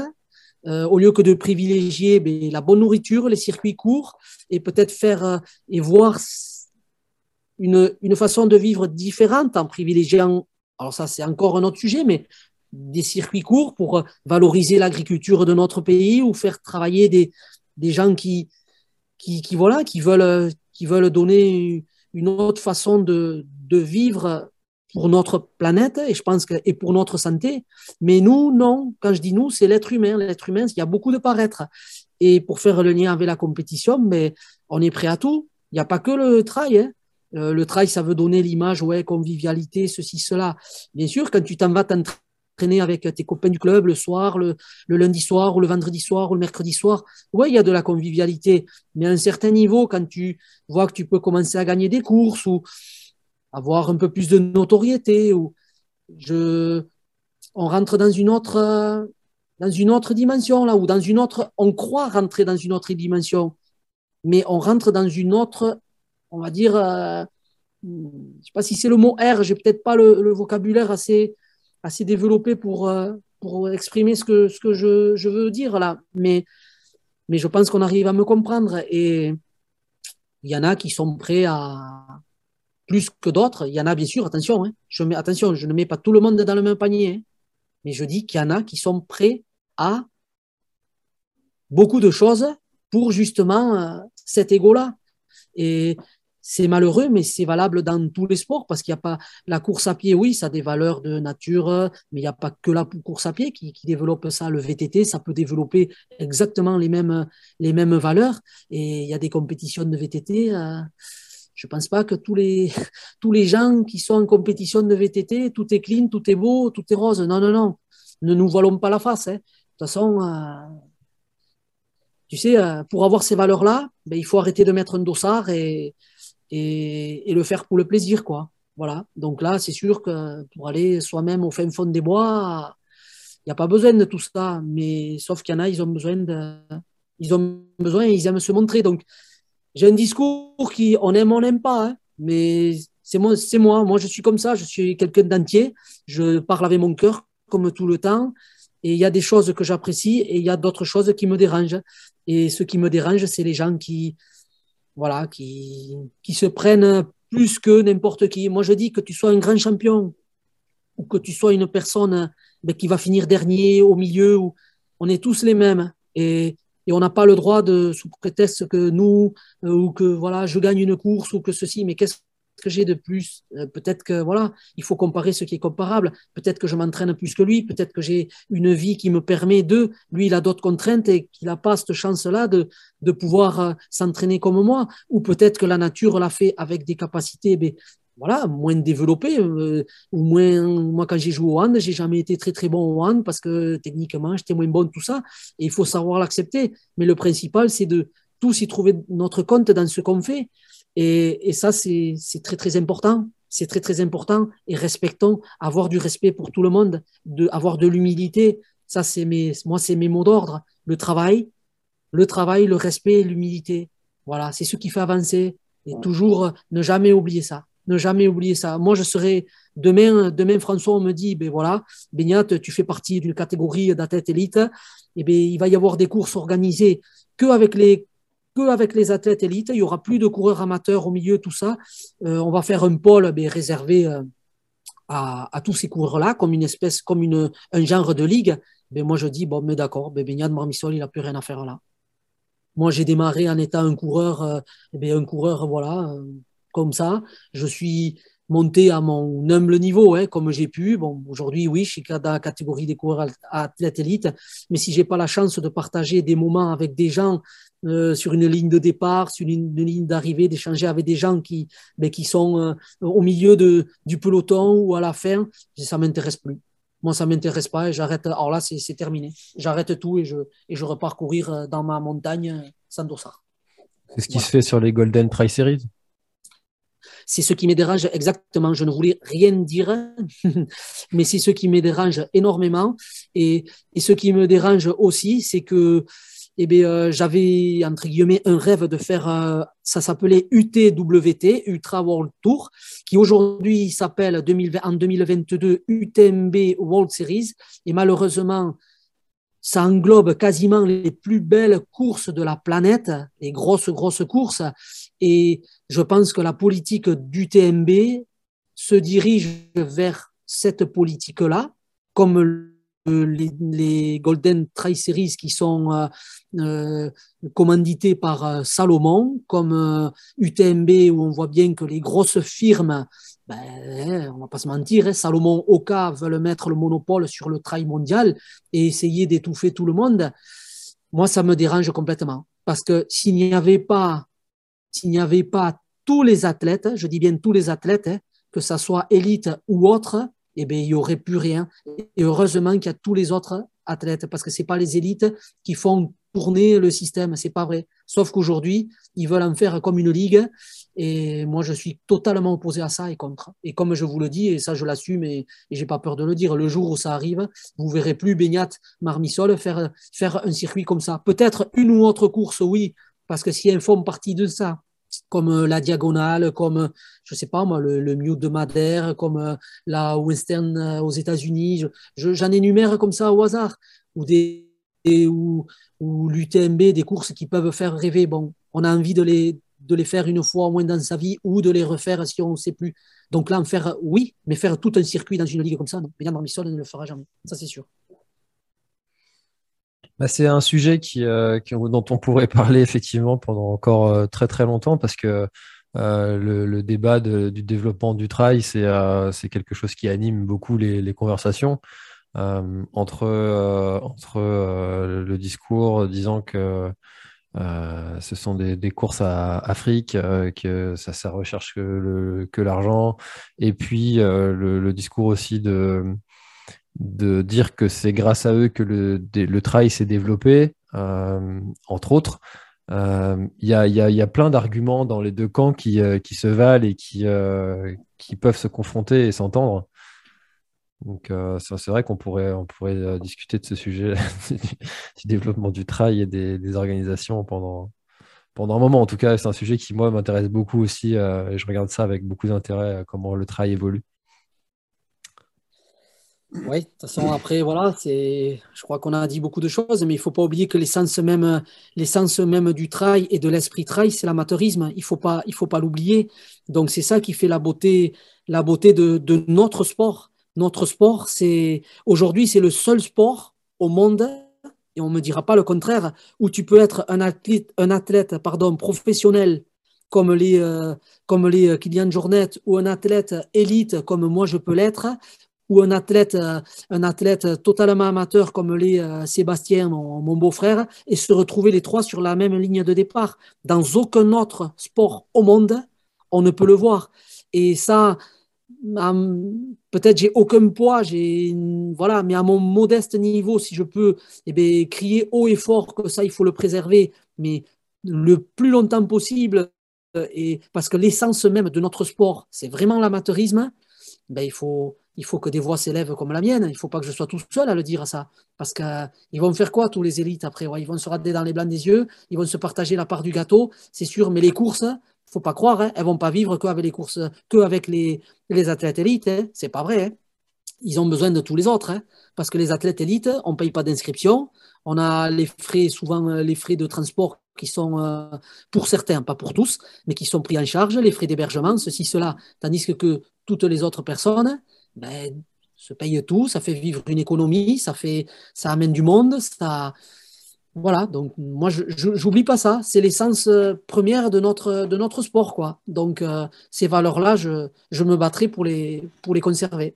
au lieu que de privilégier ben, la bonne nourriture, les circuits courts, et peut-être faire et voir une, une, façon de vivre différente en privilégiant, alors ça c'est encore un autre sujet, mais des circuits courts pour valoriser l'agriculture de notre pays ou faire travailler des, des gens qui, qui, voilà, qui, veulent, qui veulent donner une autre façon de, de vivre pour notre planète et je pense que et pour notre santé. Mais nous, non. Quand je dis nous, c'est l'être humain. L'être humain, il y a beaucoup de paraître. Et pour faire le lien avec la compétition, mais on est prêt à tout. Il n'y a pas que le trail. Hein. Euh, le trail, ça veut donner l'image, ouais, convivialité, ceci, cela. Bien sûr, quand tu t'en vas t'entraîner t'entraîner avec tes copains du club le soir, le, lundi soir ou le vendredi soir ou le mercredi soir. Oui, il y a de la convivialité, mais à un certain niveau, quand tu vois que tu peux commencer à gagner des courses ou avoir un peu plus de notoriété, ou je, on rentre dans une autre, dans une autre dimension là, ou dans une autre, on croit rentrer dans une autre dimension, mais on rentre dans une autre, on va dire. Euh, je ne sais pas si c'est le mot R, j'ai peut-être pas le, vocabulaire assez, assez développé pour, euh, pour exprimer ce que, ce que je, je veux dire là, mais, mais je pense qu'on arrive à me comprendre et il y en a qui sont prêts à plus que d'autres. Il y en a bien sûr, attention, hein, je mets, attention, je ne mets pas tout le monde dans le même panier, hein, mais je dis qu'il y en a qui sont prêts à beaucoup de choses pour justement euh, cet ego-là. Et c'est malheureux, mais c'est valable dans tous les sports parce qu'il n'y a pas la course à pied, oui, ça a des valeurs de nature, mais il n'y a pas que la course à pied qui, développe ça. Le VTT, ça peut développer exactement les mêmes, les mêmes valeurs. Et il y a des compétitions de VTT. Euh, je ne pense pas que tous les, tous les gens qui sont en compétition de VTT, tout est clean, tout est beau, tout est rose. Non, non, non. Ne nous voilons pas la face. Hein. De toute façon, euh, tu sais, euh, pour avoir ces valeurs-là, ben, il faut arrêter de mettre un dossard et, et, le faire pour le plaisir, quoi. Voilà. Donc là, c'est sûr que pour aller soi-même au fin fond des bois, il n'y a pas besoin de tout ça. Mais sauf qu'il y en a, ils ont besoin ils ont besoin, ils aiment se montrer. Donc j'ai un discours qui, on aime, on n'aime pas, hein. mais c'est moi, c'est moi. Moi, je suis comme ça. Je suis quelqu'un d'entier. Je parle avec mon cœur comme tout le temps. Et il y a des choses que j'apprécie et il y a d'autres choses qui me dérangent. Et ce qui me dérange, c'est les gens qui, voilà, qui, qui se prennent plus que n'importe qui. Moi, je dis que tu sois un grand champion ou que tu sois une personne ben, qui va finir dernier au milieu, ou, on est tous les mêmes. Et, on n'a pas le droit de, sous prétexte que nous, euh, ou que voilà, je gagne une course, ou que ceci, mais qu'est-ce que j'ai de plus euh, Peut-être que voilà, il faut comparer ce qui est comparable. Peut-être que je m'entraîne plus que lui. Peut-être que j'ai une vie qui me permet de. Lui, il a d'autres contraintes et qu'il n'a pas cette chance-là de, de pouvoir euh, s'entraîner comme moi. Ou peut-être que la nature l'a fait avec des capacités mais, voilà, moins développées. Euh, ou moins. Moi, quand j'ai joué au hand, j'ai jamais été très très bon au hand parce que techniquement, j'étais moins bon tout ça. Et il faut savoir l'accepter. Mais le principal, c'est de tous y trouver notre compte dans ce qu'on fait. Et, ça, c'est très, très important. C'est très, très important. Et respectons, avoir du respect pour tout le monde, de, avoir de l'humilité. Ça, c'est mes, moi, c'est mes mots d'ordre. Le travail, le travail, le respect l'humilité. Voilà, c'est ce qui fait avancer. Et toujours ne jamais oublier ça. Ne jamais oublier ça. Moi, je serai demain, demain François, on me dit, ben voilà, Beignat, tu fais partie d'une catégorie d'athlètes élite. Et eh ben, il va y avoir des courses organisées que avec les qu'avec les athlètes élites. Il y aura plus de coureurs amateurs au milieu, tout ça. Euh, on va faire un pôle ben, réservé euh, à, tous ces coureurs-là, comme une espèce, comme une, un genre de ligue. Ben, moi, je dis, bon, mais d'accord, ben, Beignat Marmisol, il n'a plus rien à faire là. Moi, j'ai démarré en étant un coureur, euh, ben, un coureur, voilà, comme ça. Je suis monter à mon humble niveau, hein, comme j'ai pu. Bon, aujourd'hui, oui, je suis dans la catégorie des coureurs athlètes élites, mais si j'ai pas la chance de partager des moments avec des gens euh, sur une ligne de départ, sur une, ligne d'arrivée, d'échanger avec des gens qui, ben, qui sont euh, au milieu de, du peloton ou à la fin, ça m'intéresse plus. Moi, ça m'intéresse pas et j'arrête. Alors là, c'est terminé. J'arrête tout et je, et je repars courir euh, dans ma montagne sans dossard. C'est ce qui se fait sur les Golden Tri Series c'est ce qui me dérange exactement. Je ne voulais rien dire, mais c'est ce qui me dérange énormément. Et, ce qui me dérange aussi, c'est que eh bien, euh, j'avais, entre guillemets, un rêve de faire, euh, ça s'appelait UTWT, Ultra World Tour, qui aujourd'hui s'appelle en 2022 UTMB World Series. Et malheureusement, ça englobe quasiment les plus belles courses de la planète, les grosses, grosses courses. Et je pense que la politique du TMB se dirige vers cette politique-là, comme les, Golden Tri Series qui sont euh, euh commandités par euh, Salomon, comme UTMB euh, où on voit bien que les grosses firmes ben, on va pas se mentir, hein, Salomon Oka veulent mettre le monopole sur le trail mondial et essayer d'étouffer tout le monde. Moi, ça me dérange complètement. Parce que s'il n'y avait pas, s'il n'y avait pas tous les athlètes, je dis bien tous les athlètes, hein, que ça soit élite ou autre, eh bien, il n'y aurait plus rien. Et heureusement qu'il y a tous les autres athlètes, parce que ce pas les élites qui font tourner le système, c'est pas vrai. Sauf qu'aujourd'hui, ils veulent en faire comme une ligue, et moi, je suis totalement opposé à ça et contre. Et comme je vous le dis, et ça, je l'assume, et, j'ai pas peur de le dire, le jour où ça arrive, vous verrez plus Beignat, Marmissol faire, faire un circuit comme ça. Peut-être une ou autre course, oui, parce que s'ils font partie de ça, comme euh, la diagonale, comme, euh, je sais pas moi, le, le Mute de Madère, comme euh, la Western aux États-Unis. J'en énumère comme ça au hasard. Ou des ou, l'UTMB, des courses qui peuvent faire rêver. Bon, on a envie de les, de les faire une fois au moins dans sa vie ou de les refaire si on ne sait plus. Donc là, en faire, oui, mais faire tout un circuit dans une ligue comme ça, non. Bernard Marmissol ne le fera jamais. Ça, c'est sûr. Bah, c'est un sujet euh, qui, dont on pourrait parler effectivement pendant encore euh, très très longtemps parce que euh, le, débat du développement du trail, c'est quelque chose qui anime beaucoup les, conversations entre, entre le discours disant que ce sont des, courses à Afrique, que ça, ça recherche que l'argent, et puis le, discours aussi de de dire que c'est grâce à eux que le, le trail s'est développé, euh, entre autres. Euh, il y, a, plein d'arguments dans les deux camps qui, euh, se valent et qui, peuvent se confronter et s'entendre. Donc c'est vrai qu'on pourrait, discuter de ce sujet du, développement du trail et des, organisations pendant, pendant un moment. En tout cas, c'est un sujet qui, moi, m'intéresse beaucoup aussi et je regarde ça avec beaucoup d'intérêt, comment le trail évolue. Oui, de toute façon, après, voilà, je crois qu'on a dit beaucoup de choses, mais il ne faut pas oublier que l'essence même, même du trail et de l'esprit trail, c'est l'amateurisme. Il ne faut pas, l'oublier. Donc, c'est ça qui fait la beauté, la beauté de, notre sport. Notre sport, c'est, aujourd'hui, c'est le seul sport au monde, et on ne me dira pas le contraire, où tu peux être un athlète, un athlète pardon, professionnel comme les, euh, comme les Kylian Jornet ou un athlète élite comme moi je peux l'être, ou un athlète, euh, un athlète totalement amateur comme l'est euh, Sébastien, mon, beau-frère, et se retrouver les trois sur la même ligne de départ. Dans aucun autre sport au monde, on ne peut le voir. Et ça, peut-être j'ai aucun poids, j'ai voilà, mais à mon modeste niveau, si je peux, eh bien, crier haut et fort que ça, il faut le préserver, mais le plus longtemps possible. Euh, et parce que l'essence même de notre sport, c'est vraiment l'amateurisme. Ben, il faut, il faut que des voix s'élèvent comme la mienne. Il ne faut pas que je sois tout seul à le dire ça. Parce qu'ils vont faire quoi, tous les élites, après? Ils vont se rader dans les blancs des yeux, ils vont se partager la part du gâteau, c'est sûr. Mais les courses, il ne faut pas croire, hein, elles ne vont pas vivre qu'avec les courses, qu'avec les, les athlètes élites. Hein. C'est pas vrai. Hein. Ils ont besoin de tous les autres. Hein. parce que les athlètes élites, on ne paye pas d'inscription. On a les frais, souvent euh, les frais de transport qui sont, euh, pour certains, pas pour tous, mais qui sont pris en charge, les frais d'hébergement, ceci, cela. Tandis que, que toutes les autres personnes, ben, se paye tout, ça fait vivre une économie, ça, fait, ça amène du monde, ça... Voilà, donc moi, je n'oublie pas ça. C'est l'essence euh, première de notre, de notre sport. Quoi. Donc, euh, ces valeurs-là, je, je, me battrai pour les, pour les conserver.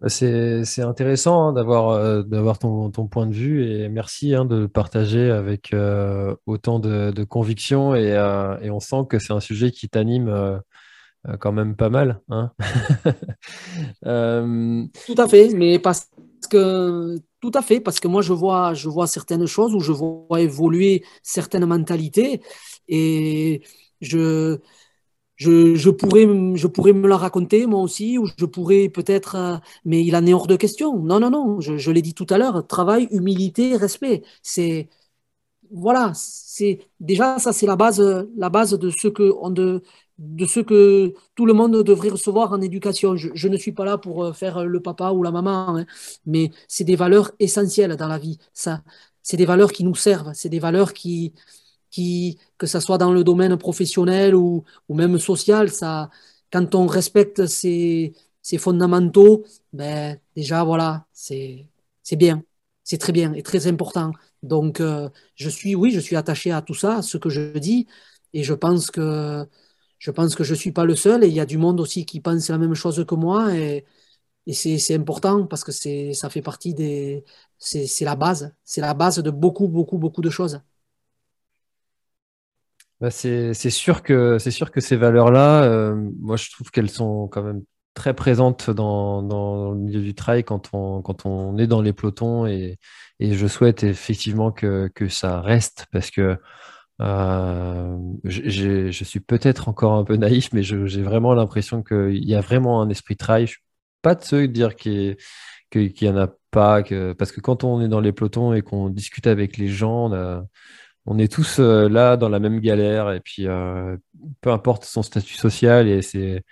Bah, c'est intéressant hein, d'avoir euh, d'avoir ton, ton, point de vue et merci hein, de partager avec autant de, conviction et, et, on sent que c'est un sujet qui t'anime quand même pas mal. Hein euh, Tout à fait, mais parce que tout à fait, parce que moi je vois, je vois certaines choses où je vois évoluer certaines mentalités et je, je, je, pourrais, je pourrais me la raconter moi aussi, ou je pourrais peut-être, euh, mais il en est hors de question. Non, non, non, je, je l'ai dit tout à l'heure, travail, humilité, respect. C'est voilà, c'est déjà ça, c'est la base, la base de ce que on de ce que tout le monde devrait recevoir en éducation. Je, ne suis pas là pour euh, faire le papa ou la maman, hein, mais c'est des valeurs essentielles dans la vie. Ça, c'est des valeurs qui nous servent, c'est des valeurs qui, qui, que ce soit dans le domaine professionnel ou, ou même social, ça, quand on respecte ces, ces fondamentaux, ben, déjà, voilà, c'est bien, c'est très bien et très important. Donc, euh, je suis, oui, je suis attaché à tout ça, à ce que je dis, et je pense que je pense que je ne suis pas le seul et il y a du monde aussi qui pense la même chose que moi et, c'est important parce que ça fait partie des. C'est la base. C'est la base de beaucoup, beaucoup, beaucoup de choses. Bah, c'est sûr, que, sûr que ces valeurs-là, euh, moi je trouve qu'elles sont quand même très présente dans, dans, le milieu du trail quand on, quand on est dans les pelotons et, et je souhaite effectivement que, que ça reste parce que euh, je suis peut-être encore un peu naïf, mais j'ai vraiment l'impression qu'il y a vraiment un esprit trail. Je suis pas de ceux dire qu'il n'y en a pas, que, parce que quand on est dans les pelotons et qu'on discute avec les gens, on, est tous euh, là dans la même galère, et puis euh, peu importe son statut social, et c'est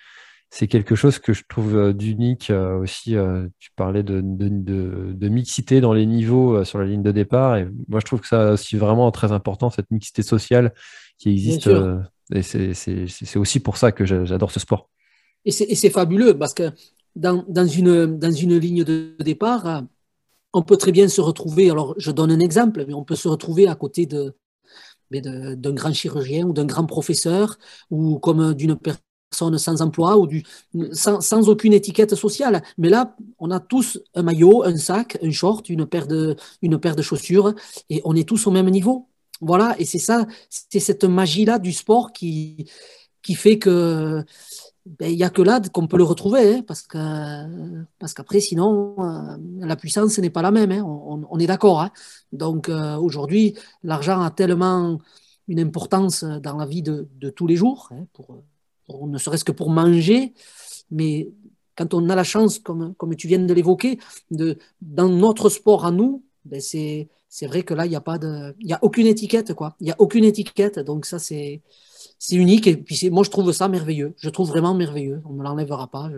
c'est quelque chose que je trouve euh, d'unique euh, aussi. Euh, tu parlais de, de, mixité dans les niveaux sur la ligne de départ. Et moi, je trouve que ça aussi vraiment très important, cette mixité sociale qui existe. et c'est aussi pour ça que j'adore ce sport. Et c'est fabuleux parce que dans, dans, une, dans une ligne de départ, on peut très bien se retrouver. Alors, je donne un exemple, mais on peut se retrouver à côté de d'un grand chirurgien ou d'un grand professeur ou comme d'une personne sans emploi ou sans, aucune étiquette sociale. Mais là, on a tous un maillot, un sac, un short, une paire de, une paire de chaussures et on est tous au même niveau. Voilà, et c'est ça, c'est cette magie-là du sport qui, qui fait que ben, il n'y a que là qu'on peut le retrouver, hein, parce que parce qu'après, sinon, euh, la puissance n'est pas la même. Hein, on, est d'accord. Hein. Donc euh, aujourd'hui, l'argent a tellement une importance dans la vie de, de tous les jours pour ne serait-ce que pour manger, mais quand on a la chance, comme, comme tu viens de l'évoquer, de, dans notre sport à nous, ben c'est, c'est vrai que là, il n'y a, pas de, y a aucune étiquette. quoi. Il n'y a aucune étiquette. Donc ça, c'est, c'est unique. Et puis moi, je trouve ça merveilleux. Je trouve vraiment merveilleux. On ne me l'enlèvera pas.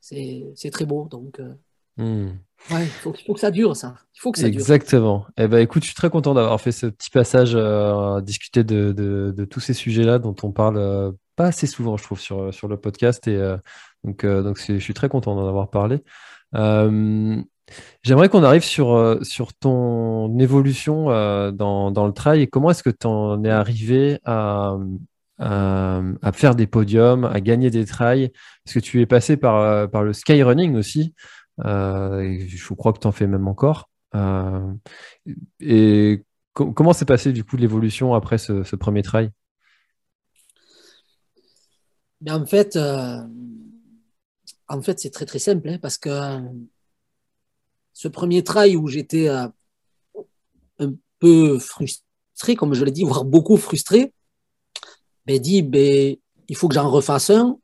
c'est, c'est très beau. Donc, euh, hmm. ouais, il faut, faut, que ça dure, ça. Il faut que ça Exactement. Eh ben, écoute, je suis très content d'avoir fait ce petit passage euh, à discuter de, de, de, tous ces sujets-là dont on parle euh, pas assez souvent, je trouve, sur, sur le podcast. Et euh, donc, euh, donc je suis très content d'en avoir parlé. Euh, j'aimerais qu'on arrive sur, sur ton évolution dans, dans, le trail et comment est-ce que tu en es arrivé à, à, faire des podiums, à gagner des trails? Parce que tu es passé par, par le skyrunning aussi. je crois que tu en fais même encore. et comment s'est passé du coup l'évolution après ce, ce premier trail? En fait, euh, en fait c'est très très simple hein, parce que ce premier trail où j'étais euh, un peu frustré, comme je l'ai dit, voire beaucoup frustré, ben, dit ben, il faut que j'en refasse un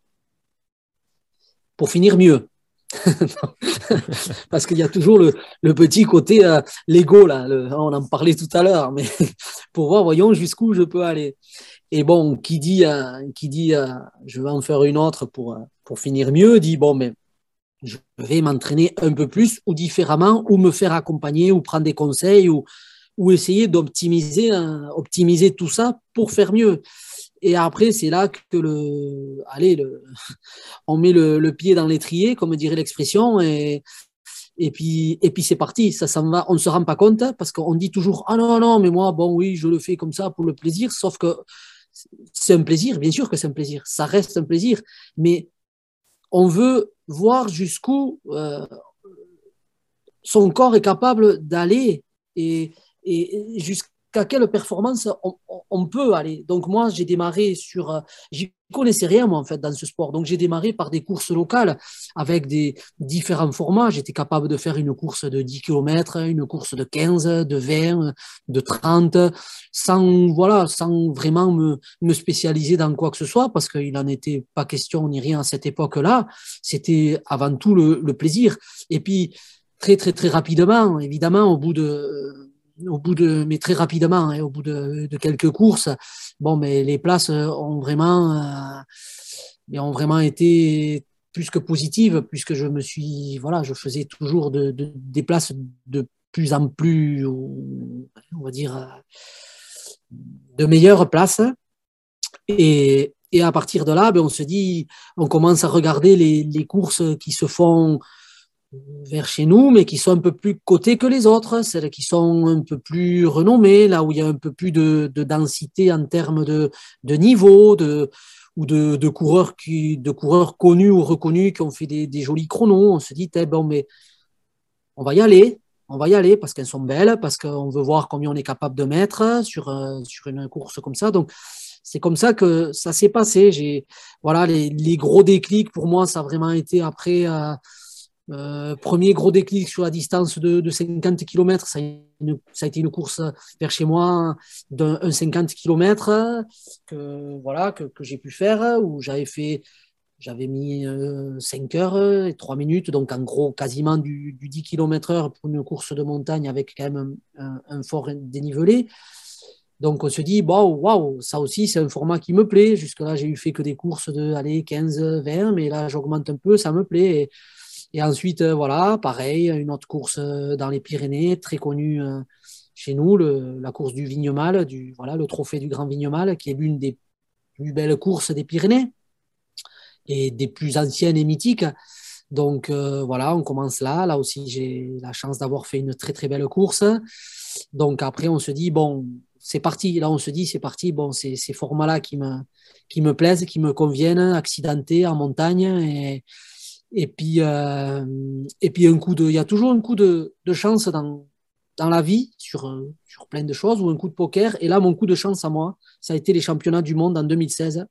pour finir mieux. Parce qu'il y a toujours le, petit côté euh, Lego, là, on en parlait tout à l'heure, mais pour voir, voyons jusqu'où je peux aller. Et bon, qui dit, euh, qui dit euh, je vais en faire une autre pour, euh, pour finir mieux, dit bon, mais je vais m'entraîner un peu plus ou différemment, ou me faire accompagner, ou prendre des conseils, ou, ou essayer d'optimiser optimiser tout ça pour faire mieux. Et après, c'est là que le, allez, le, on met le, pied dans l'étrier, comme dirait l'expression, et, et puis, et puis c'est parti, ça s'en va, on ne se rend pas compte parce qu'on dit toujours ah non non mais moi bon oui je le fais comme ça pour le plaisir, sauf que c'est un plaisir, bien sûr que c'est un plaisir, ça reste un plaisir, mais on veut voir jusqu'où euh, son corps est capable d'aller et, et jusqu'à quelle performance on, peut aller. Donc moi, j'ai démarré sur, euh, connaissais rien, moi, en fait, dans ce sport. Donc, j'ai démarré par des courses locales avec des différents formats. J'étais capable de faire une course de 10 km, une course de 15, de 20, de 30, sans, voilà, sans vraiment me, spécialiser dans quoi que ce soit, parce qu'il n'en était pas question ni rien à cette époque-là. C'était avant tout le plaisir. Et puis, très, très, très rapidement, évidemment, au bout de au bout de, mais très rapidement, hein, au bout de, quelques courses, bon, mais les places ont vraiment, euh, ont vraiment été plus que positives, puisque je me suis, voilà, je faisais toujours de, de, des places de plus en plus, on va dire, de meilleures places. Et, et à partir de là, ben, on se dit, on commence à regarder les courses qui se font vers chez nous, mais qui sont un peu plus cotées que les autres, celles qui sont un peu plus renommées, là où il y a un peu plus de, densité en termes de, niveau, de, ou de, coureurs qui, de coureurs connus ou reconnus qui ont fait des, jolis chronos. On se dit, eh, bon, mais on va y aller, on va y aller parce qu'elles sont belles, parce qu'on veut voir combien on est capable de mettre sur, euh, sur une course comme ça. Donc, c'est comme ça que ça s'est passé. J'ai voilà les, les, gros déclics pour moi, ça a vraiment été après. Euh, euh, premier gros déclic sur la distance de, de 50 km, ça a, ça a, été une course vers chez moi d'un 50 km que voilà que, j'ai pu faire où j'avais fait j'avais mis 5 heures et 3 minutes, donc en gros quasiment du, du 10 km heure pour une course de montagne avec quand même un, fort dénivelé. Donc on se dit, waouh, ça aussi c'est un format qui me plaît. Jusque-là, j'ai eu fait que des courses de allez, 15, 20, mais là j'augmente un peu, ça me plaît. Ensuite, euh, voilà, pareil, une autre course euh, dans les Pyrénées, très connue euh, chez nous, le, la course du Vignemal, du, voilà, le trophée du Grand Vignemal, qui est l'une des plus belles courses des Pyrénées et des plus anciennes et mythiques. Donc voilà, on commence là. Là aussi, j'ai la chance d'avoir fait une très très belle course. Donc après, on se dit, bon, c'est parti. Là, on se dit, c'est parti. Bon, c'est ces formats-là qui me, qui me plaisent, qui me conviennent, accidentés en montagne. Et, et, puis, euh, et puis, un coup de, il y a toujours un coup de, chance dans, dans la vie sur, sur plein de choses ou un coup de poker. Et là, mon coup de chance à moi, ça a été les championnats du monde en 2016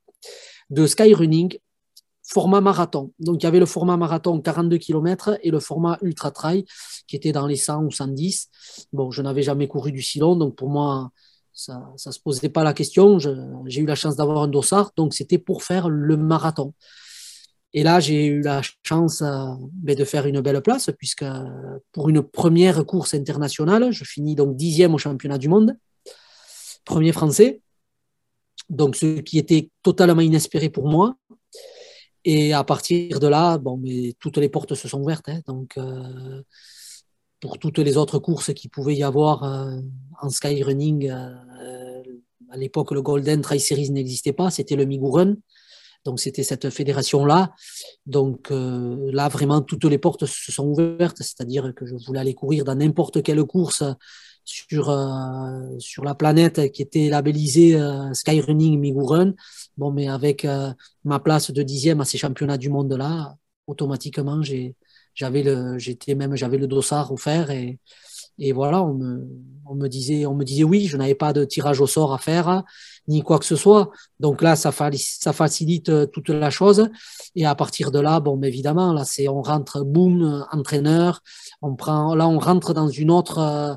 de skyrunning format marathon. Donc, il y avait le format marathon 42 km et le format ultra trail qui était dans les 100 ou 110. Bon, je n'avais jamais couru du si long, donc pour moi, ça ne se posait pas la question. J'ai eu la chance d'avoir un dossard, donc c'était pour faire le marathon. Et là, j'ai eu la chance euh, ben, de faire une belle place, puisque pour une première course internationale, je finis donc dixième au championnat du monde, premier français, donc ce qui était totalement inespéré pour moi. Et à partir de là, bon, mais toutes les portes se sont ouvertes. Hein, donc, euh, pour toutes les autres courses qui pouvait y avoir euh, en skyrunning. Euh, à l'époque, le Golden Trail Series n'existait pas, c'était le Migurun. Donc, c'était cette fédération-là. Donc, euh, là, vraiment, toutes les portes se sont ouvertes, c'est-à-dire que je voulais aller courir dans n'importe quelle course sur, sur la planète qui était labellisée Skyrunning Migurun. Bon, mais avec ma place de dixième à ces championnats du monde-là, automatiquement, j'avais le, j'étais même, j'avais le dossard offert et, et voilà, on me, on me disait, on me disait oui, je n'avais pas de tirage au sort à faire ni quoi que ce soit. Donc là, ça, ça facilite euh, toute la chose. Et à partir de là, bon, évidemment, là, c'est, on rentre, boum, entraîneur. On prend, là, on rentre dans une autre, euh,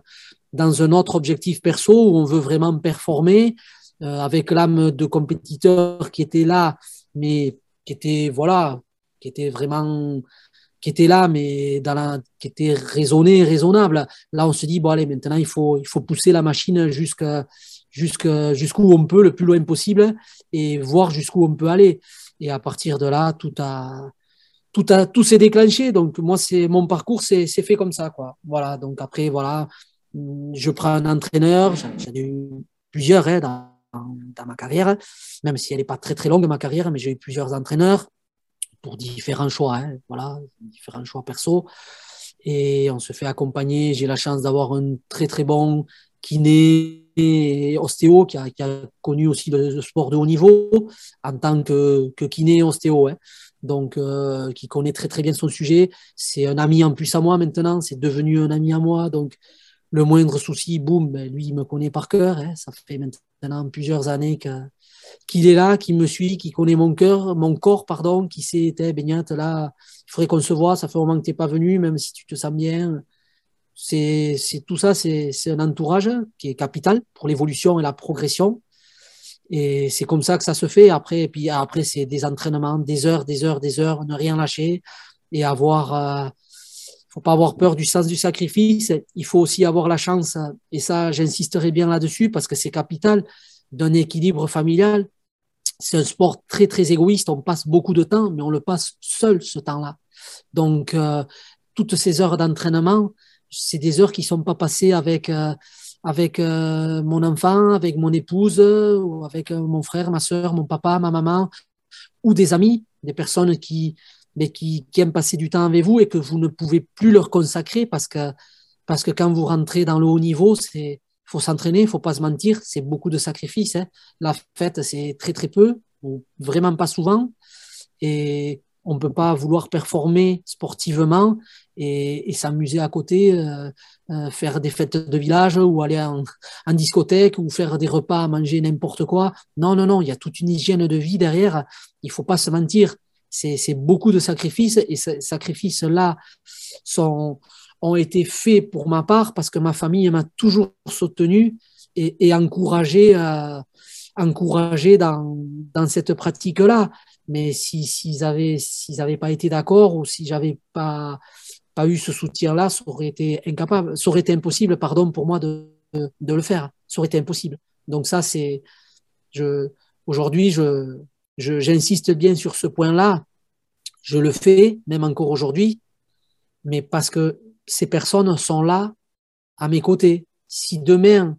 dans un autre objectif perso où on veut vraiment performer euh, avec l'âme de compétiteur qui était là, mais qui était, voilà, qui était vraiment qui était là, mais dans la, qui était raisonné, raisonnable. Là, on se dit, bon, allez, maintenant, il faut, il faut pousser la machine jusqu'à, jusqu'où on peut, le plus loin possible, et voir jusqu'où on peut aller. Et à partir de là, tout a, tout a, tout s'est déclenché. Donc, moi, c'est, mon parcours, c'est, fait comme ça, quoi. Voilà. Donc, après, voilà, je prends un entraîneur, j'en ai eu plusieurs, hein, dans, dans ma carrière, même si elle n'est pas très, très longue, ma carrière, mais j'ai eu plusieurs entraîneurs pour différents choix, hein, voilà, différents choix perso. Et on se fait accompagner. J'ai la chance d'avoir un très très bon kiné ostéo qui a, connu aussi le, sport de haut niveau en tant que, kiné ostéo. Hein. Donc, euh, qui connaît très très bien son sujet. C'est un ami en plus à moi maintenant. C'est devenu un ami à moi. Donc, le moindre souci, boum, ben, lui, il me connaît par cœur. Hein. Ça fait maintenant plusieurs années qu'il est là, qu'il me suit, qu'il connaît mon cœur, mon corps, pardon, qui sait, t'es baignate, là, il faudrait qu'on se voit, ça fait un moment que tu n'es pas venu, même si tu te sens bien. C'est, c'est tout ça, c'est, c'est un entourage qui est capital pour l'évolution et la progression. Et c'est comme ça que ça se fait. Après, et puis après, c'est des entraînements, des heures, des heures, des heures, ne rien lâcher et avoir. Euh, faut pas avoir peur du sens du sacrifice. Il faut aussi avoir la chance, et ça, j'insisterai bien là-dessus parce que c'est capital d'un équilibre familial. C'est un sport très, très égoïste. On passe beaucoup de temps, mais on le passe seul ce temps-là. Donc, euh, toutes ces heures d'entraînement, c'est des heures qui ne sont pas passées avec, euh, avec euh, mon enfant, avec mon épouse, ou avec mon frère, ma soeur, mon papa, ma maman, ou des amis, des personnes qui, mais qui aiment passer du temps avec vous et que vous ne pouvez plus leur consacrer parce que, parce que quand vous rentrez dans le haut niveau, c'est faut s'entraîner, il faut pas se mentir, c'est beaucoup de sacrifices. Hein. La fête, c'est très très peu, ou vraiment pas souvent. Et on ne peut pas vouloir performer sportivement et, s'amuser à côté, euh, euh, faire des fêtes de village ou aller en, discothèque ou faire des repas, manger n'importe quoi. Non, non, non, il y a toute une hygiène de vie derrière. Il faut pas se mentir. C'est beaucoup de sacrifices et ces sacrifices-là ont été faits pour ma part parce que ma famille m'a toujours soutenu et, encouragé, euh, encouragé dans, dans cette pratique-là. Mais s'ils n'avaient s'ils pas été d'accord ou si j'avais pas, pas eu ce soutien-là, ça aurait été incapable, ça aurait été impossible, pardon, pour moi de, de, le faire. Ça aurait été impossible. Donc ça, c'est, je, aujourd'hui, je, j'insiste bien sur ce point-là. Je le fais, même encore aujourd'hui, mais parce que ces personnes sont là à mes côtés. Si demain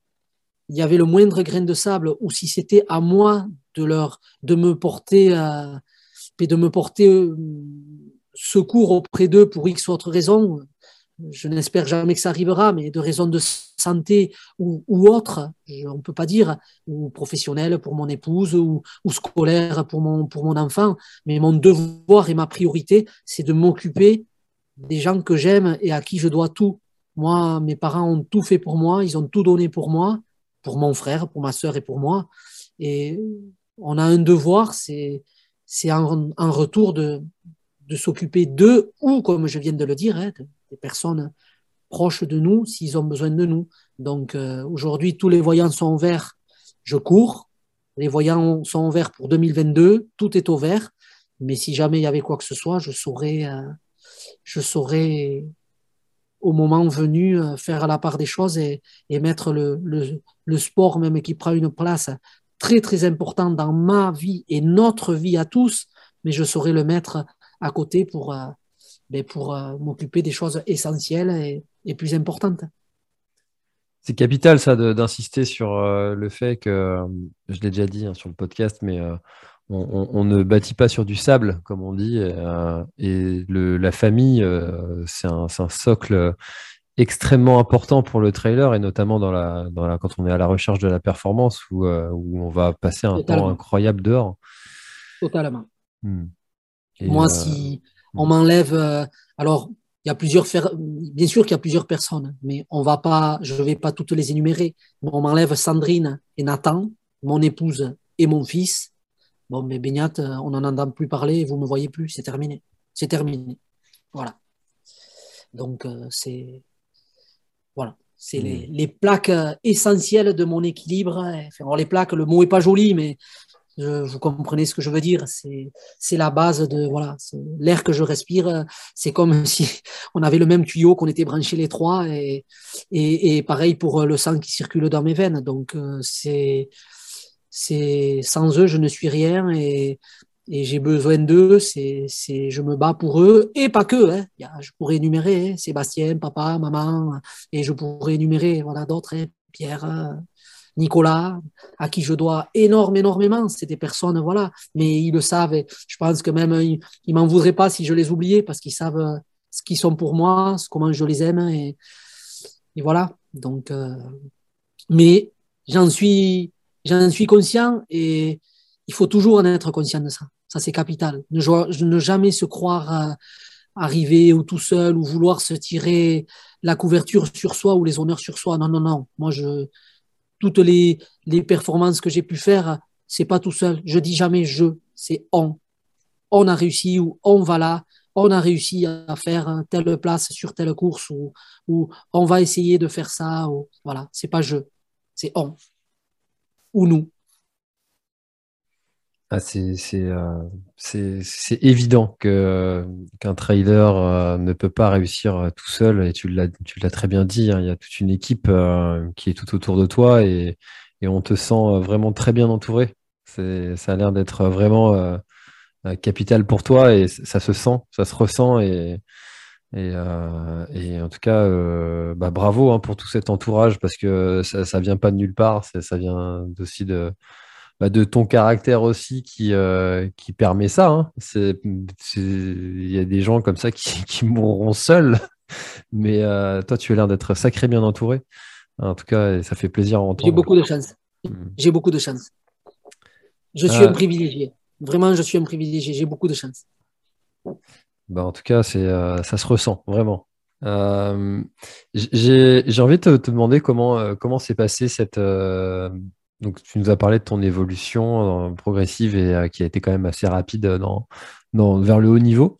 il y avait le moindre grain de sable ou si c'était à moi de leur de me porter euh, de me porter euh, secours auprès d'eux pour X ou autre raison, je n'espère jamais que ça arrivera, mais de raisons de santé ou, autre, on ne peut pas dire, ou professionnel pour mon épouse ou, ou, scolaire pour mon, pour mon enfant, mais mon devoir et ma priorité, c'est de m'occuper des gens que j'aime et à qui je dois tout. Moi, mes parents ont tout fait pour moi, ils ont tout donné pour moi, pour mon frère, pour ma soeur et pour moi. Et on a un devoir, c'est un, un retour de, de s'occuper d'eux ou, comme je viens de le dire, hein, des personnes proches de nous s'ils ont besoin de nous. Donc euh, aujourd'hui, tous les voyants sont verts, je cours. Les voyants sont verts pour 2022, tout est au vert. Mais si jamais il y avait quoi que ce soit, je saurais, euh, je saurais au moment venu euh, faire la part des choses et, et mettre le, le, sport même qui prend une place très très importante dans ma vie et notre vie à tous, mais je saurais le mettre à côté pour, euh, ben pour euh, m'occuper des choses essentielles et, et plus importantes. C'est capital ça d'insister sur le fait que, je l'ai déjà dit hein, sur le podcast, mais on, ne bâtit pas sur du sable, comme on dit. Euh, et la famille, euh, c'est un, socle extrêmement important pour le trailer, et notamment dans la, quand on est à la recherche de la performance, où, euh, on va passer un temps incroyable dehors. Totalement. Hmm. Moi, si on hmm. m'enlève... alors, il y a plusieurs, bien sûr qu'il y a plusieurs personnes, mais on va pas, je ne vais pas toutes les énumérer. On m'enlève Sandrine et Nathan, mon épouse et mon fils Bon, mais Beignat, euh, on n'en entend plus parler, vous ne me voyez plus, c'est terminé. C'est terminé. Voilà. Donc, euh, c'est. Voilà. C'est les, hmm. plaques euh, essentielles de mon équilibre. Enfin, les plaques, le mot n'est pas joli, mais vous comprenez ce que je veux dire. C'est la base de. Voilà. L'air que je respire, c'est comme si on avait le même tuyau, qu'on était branchés les trois. Et, et, et, pareil pour le sang qui circule dans mes veines. Donc, c'est c'est sans eux je ne suis rien et, j'ai besoin d'eux, c'est, je me bats pour eux et pas que. Hein. je pourrais énumérer hein, Sébastien, papa, maman et je pourrais énumérer voilà d'autres, hein, Pierre, Nicolas, à qui je dois énormément, énormément. C'est des personnes voilà, mais ils le savent. je pense que même ils, m'en voudraient pas si je les oubliais parce qu'ils savent ce qu'ils sont pour moi, comment je les aime et, voilà. Donc, euh, mais j'en suis J'en suis conscient et il faut toujours en être conscient de ça. Ça, c'est capital. Ne, jamais se croire euh, arriver ou tout seul ou vouloir se tirer la couverture sur soi ou les honneurs sur soi. Non, non, non. Moi, toutes les, performances que j'ai pu faire, c'est pas tout seul. Je dis jamais je, c'est on. On a réussi ou on va là. On a réussi à faire telle place sur telle course ou, ou on va essayer de faire ça. Ou, voilà, c'est pas je, c'est on ou nous ah, euh, c'est évident que qu'un trailer euh, ne peut pas réussir euh, tout seul et tu l'as très bien dit, hein, il y a toute une équipe qui est tout autour de toi et, on te sent vraiment très bien entouré. Ça a l'air d'être vraiment capital pour toi et ça se sent, ça se ressent et, et, en tout cas, bah, bravo hein, pour tout cet entourage parce que ça, ne vient pas de nulle part, ça vient aussi de, bah, de ton caractère aussi qui, euh, qui permet ça. Hein. Il y a des gens comme ça qui, qui mourront seuls, mais euh, toi, tu as l'air d'être sacré bien entouré. En tout cas, ça fait plaisir à entendre. J'ai beaucoup de chance. Hmm. J'ai beaucoup de chance. Je suis un euh. privilégié. Vraiment, je suis un privilégié. J'ai beaucoup de chance. Bah, en tout cas, c'est, euh, ça se ressent vraiment. Euh, j'ai, j'ai envie de te, demander comment, euh, comment s'est passé cette. donc, tu nous as parlé de ton évolution progressive et qui a été quand même assez rapide dans, dans, vers le haut niveau.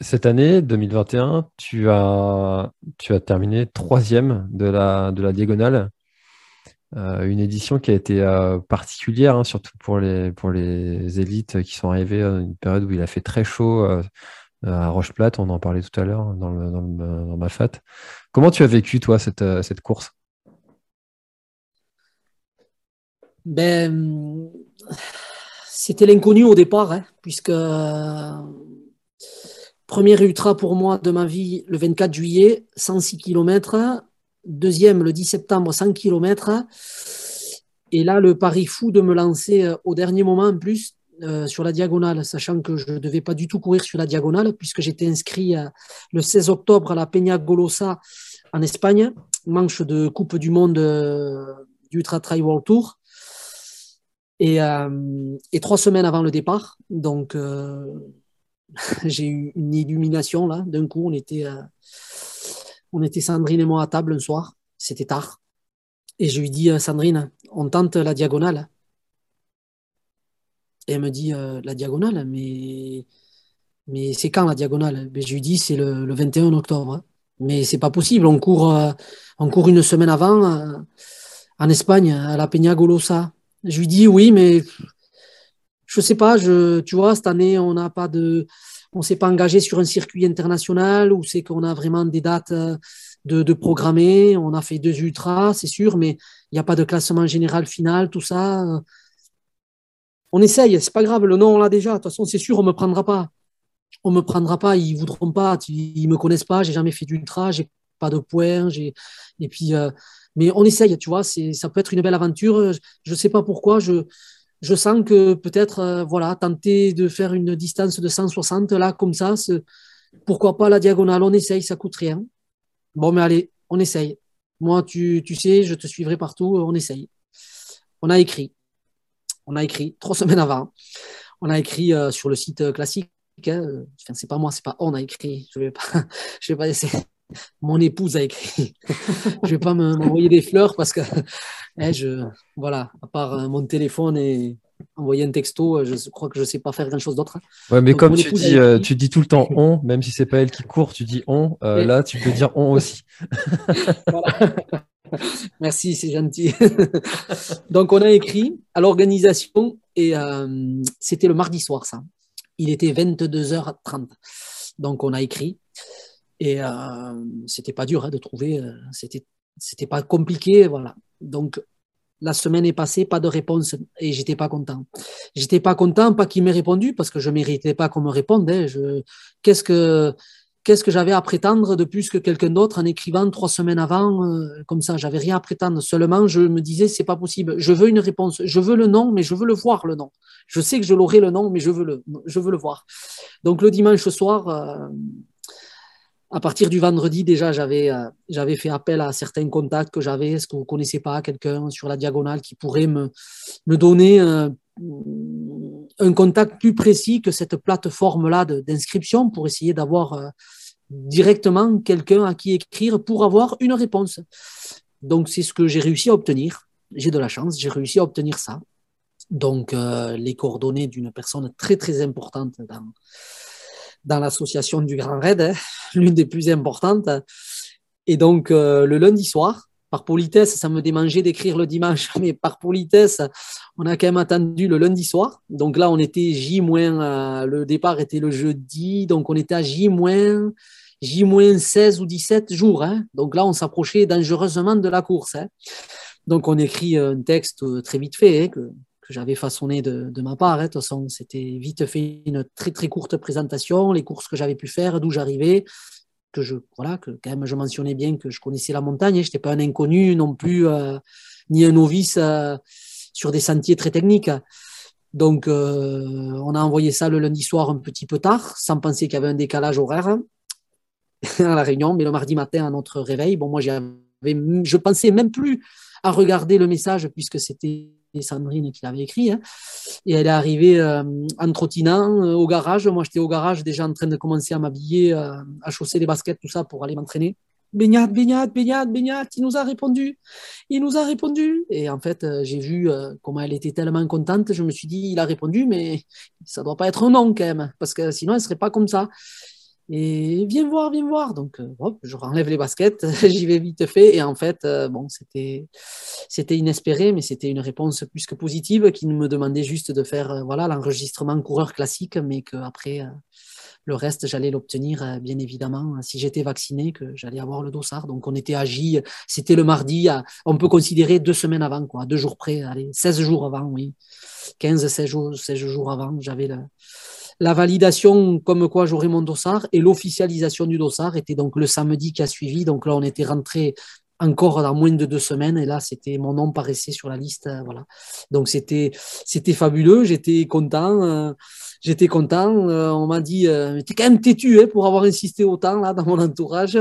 Cette année, 2021, tu as, tu as terminé troisième de la, de la diagonale. Euh, une édition qui a été euh, particulière, hein, surtout pour les, pour les élites qui sont arrivées à une période où il a fait très chaud euh, à Roche-Plate. On en parlait tout à l'heure dans, le, dans, dans ma fat. Comment tu as vécu, toi, cette, euh, cette course? Ben, c'était l'inconnu au départ, hein, puisque euh, premier ultra pour moi de ma vie le 24 juillet, 106 km. Deuxième le 10 septembre, 100 km. Et là, le pari fou de me lancer euh, au dernier moment en plus euh, sur la diagonale, sachant que je ne devais pas du tout courir sur la diagonale, puisque j'étais inscrit euh, le 16 octobre à la Peña Golosa en Espagne, manche de Coupe du Monde euh, du Ultra Trail World Tour. Et, et trois semaines avant le départ, donc j'ai eu une illumination là. D'un coup, on était, on était Sandrine et moi à table un soir. C'était tard. Et je lui dis, euh, Sandrine, on tente la diagonale. Et elle me dit, euh, la diagonale, mais, c'est quand la diagonale? Ben, je lui dis, c'est le, le 21 octobre. hein. Mais c'est pas possible. On court, euh, une semaine avant en Espagne, à la Peña Golosa. Je lui dis, oui, mais je sais pas, tu vois, cette année, on n'a pas de, on s'est pas engagé sur un circuit international où c'est qu'on a vraiment des dates euh, de, programmer. On a fait deux ultras, c'est sûr, mais il n'y a pas de classement général final, tout ça. On essaye, c'est pas grave, le nom on l'a déjà. De toute façon, c'est sûr, on me prendra pas. On me prendra pas, ils voudront pas, ils me connaissent pas, j'ai jamais fait d'ultra, j'ai pas de points, et puis, euh, mais on essaye, tu vois, c'est, ça peut être une belle aventure. Je, je sais pas pourquoi, je, je sens que peut-être, euh, voilà, tenter de faire une distance de 160 là, comme ça, pourquoi pas la diagonale, on essaye, ça coûte rien. Bon, mais allez, on essaye. Moi, tu, tu sais, je te suivrai partout, on essaye. On a écrit, on a écrit trois semaines avant, on a écrit euh, sur le site euh, classique. hein, euh, enfin, c'est pas moi, c'est pas on a écrit. Je vais pas, je vais pas laisser. Mon épouse a écrit. je vais pas me- m'envoyer des fleurs parce que eh, je, voilà, à part euh, mon téléphone et envoyer un texto, euh, je crois que je sais pas faire grand chose d'autre. Ouais, mais Donc, comme tu dis, euh, écrit. tu dis tout le temps on, même si c'est pas elle qui court, tu dis on, euh, là tu peux dire on aussi. Voilà. Merci, c'est gentil. Donc, on a écrit à l'organisation et euh, c'était le mardi soir, ça. Il était 22h30. Donc, on a écrit et euh, c'était pas dur hein, de trouver. euh, c'était, c'était pas compliqué, voilà. Donc, la semaine est passée, pas de réponse et j'étais pas content. J'étais pas content, pas qu'il m'ait répondu parce que je méritais pas qu'on me réponde. hein. Je, qu'est-ce que, qu'est-ce que j'avais à prétendre de plus que quelqu'un d'autre en écrivant trois semaines avant, euh, comme ça, j'avais rien à prétendre. Seulement, je me disais, c'est pas possible. Je veux une réponse. Je veux le nom, mais je veux le voir le nom. Je sais que je l'aurai le nom, mais je veux le, je veux le voir. Donc le dimanche soir, euh, à partir du vendredi, déjà, j'avais euh, j'avais fait appel à certains contacts que j'avais. Est-ce que vous connaissez pas quelqu'un sur la diagonale qui pourrait me, me donner un contact plus précis que cette plateforme-là d'inscription pour essayer d'avoir euh, directement quelqu'un à qui écrire pour avoir une réponse? Donc, c'est ce que j'ai réussi à obtenir. J'ai de la chance, j'ai réussi à obtenir ça. Donc, euh, les coordonnées d'une personne très, très importante dans, dans l'association du Grand Raid, hein, l'une des plus importantes. Et donc, euh, le lundi soir, par politesse, ça me démangeait d'écrire le dimanche, mais par politesse, on a quand même attendu le lundi soir. Donc là, on était J-, euh, le départ était le jeudi, donc on était à J-, J-16 ou 17 jours. hein. Donc là, on s'approchait dangereusement de la course. hein. Donc on écrit un texte euh, très vite fait, que j'avais façonné de, ma part. hein. De toute façon, c'était vite fait une très très courte présentation, les courses que j'avais pu faire, d'où j'arrivais, que je voilà, que quand même je mentionnais bien que je connaissais la montagne. Je n'étais pas un inconnu non plus, euh, ni un novice euh, sur des sentiers très techniques. Donc euh, on a envoyé ça le lundi soir un petit peu tard, sans penser qu'il y avait un décalage horaire à la réunion, mais le mardi matin à notre réveil, bon moi j'avais, je pensais même plus à regarder le message puisque c'était Sandrine qui l'avait écrit. Hein. Et elle est arrivée en trottinant au garage. Moi, j'étais au garage déjà en train de commencer à m'habiller, à chausser les baskets, tout ça pour aller m'entraîner. Baignade, baignade, baignade, baignade, il nous a répondu, il nous a répondu. Et en fait, j'ai vu comment elle était tellement contente, je me suis dit, il a répondu, mais ça doit pas être un non quand même, parce que sinon, elle serait pas comme ça. Et viens voir, viens voir. Donc, euh, hop, je renlève les baskets, j'y vais vite fait. Et en fait, euh, bon, c'était, c'était inespéré, mais c'était une réponse plus que positive qui me demandait juste de faire euh, voilà, l'enregistrement coureur classique, mais qu'après, le reste, j'allais l'obtenir, bien évidemment, si j'étais vacciné, que j'allais avoir le dossard. Donc, on était agi, c'était le mardi, on peut considérer deux semaines avant, quoi, deux jours près, allez, 16 jours avant, oui. 15, 16 jours, 16 jours avant, j'avais le la validation comme quoi j'aurais mon dossard et l'officialisation du dossard était donc le samedi qui a suivi. Donc là, on était rentré encore dans moins de deux semaines et là, c'était mon nom paraissait sur la liste. Euh. Donc c'était fabuleux. J'étais content. Euh, j'étais content. Euh, on m'a dit, tu es quand même têtu hein, pour avoir insisté autant là dans mon entourage.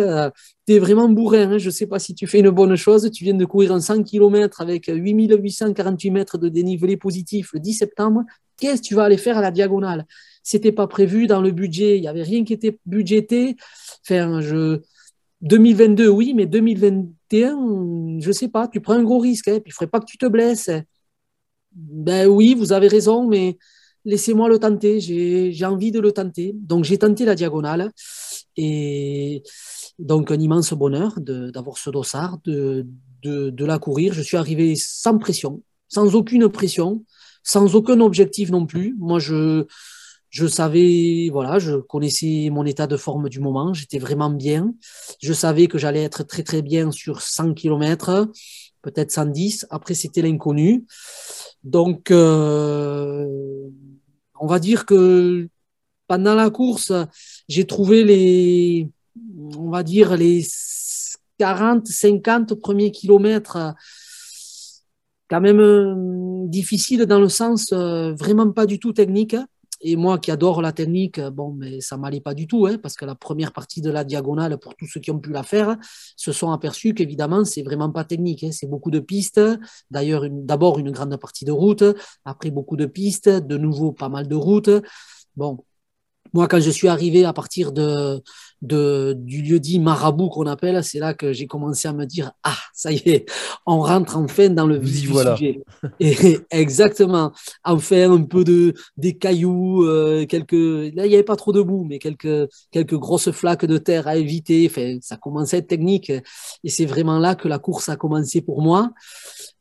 tu es vraiment bourrin. Hein. Je ne sais pas si tu fais une bonne chose. Tu viens de courir un 100 km avec 8848 mètres de dénivelé positif le 10 septembre. Qu'est-ce que tu vas aller faire à la diagonale? C'était pas prévu dans le budget, il n'y avait rien qui était budgété. Enfin, je... 2022, oui, mais 2021, je sais pas, tu prends un gros risque, hein, puis il faudrait pas que tu te blesses. Ben oui, vous avez raison, mais laissez-moi le tenter, j'ai envie de le tenter. Donc j'ai tenté la diagonale et donc un immense bonheur d'avoir ce dossard, de, de, de, la courir. Je suis arrivé sans pression, sans aucune pression, sans aucun objectif non plus. Moi, je, je savais, voilà, je connaissais mon état de forme du moment, j'étais vraiment bien. Je savais que j'allais être très très bien sur 100 km, peut-être 110. Après, c'était l'inconnu. Donc, euh, on va dire que pendant la course, j'ai trouvé les, on va dire, les 40, 50 premiers kilomètres quand même euh, difficiles dans le sens euh, vraiment pas du tout technique. Et moi qui adore la technique, bon, mais ça m'allait pas du tout, hein, parce que la première partie de la diagonale, pour tous ceux qui ont pu la faire, se sont aperçus qu'évidemment, c'est vraiment pas technique. Hein. c'est beaucoup de pistes. D'ailleurs, d'abord une grande partie de route, après beaucoup de pistes, de nouveau pas mal de routes. Bon, moi, quand je suis arrivé à partir de, du lieu dit marabout qu'on appelle, c'est là que j'ai commencé à me dire ah ça y est, on rentre enfin dans le vif du sujet. Et exactement, enfin un peu de des cailloux, euh, quelques là il n'y avait pas trop de boue, mais quelques quelques grosses flaques de terre à éviter. Enfin, ça commençait à être technique et c'est vraiment là que la course a commencé pour moi.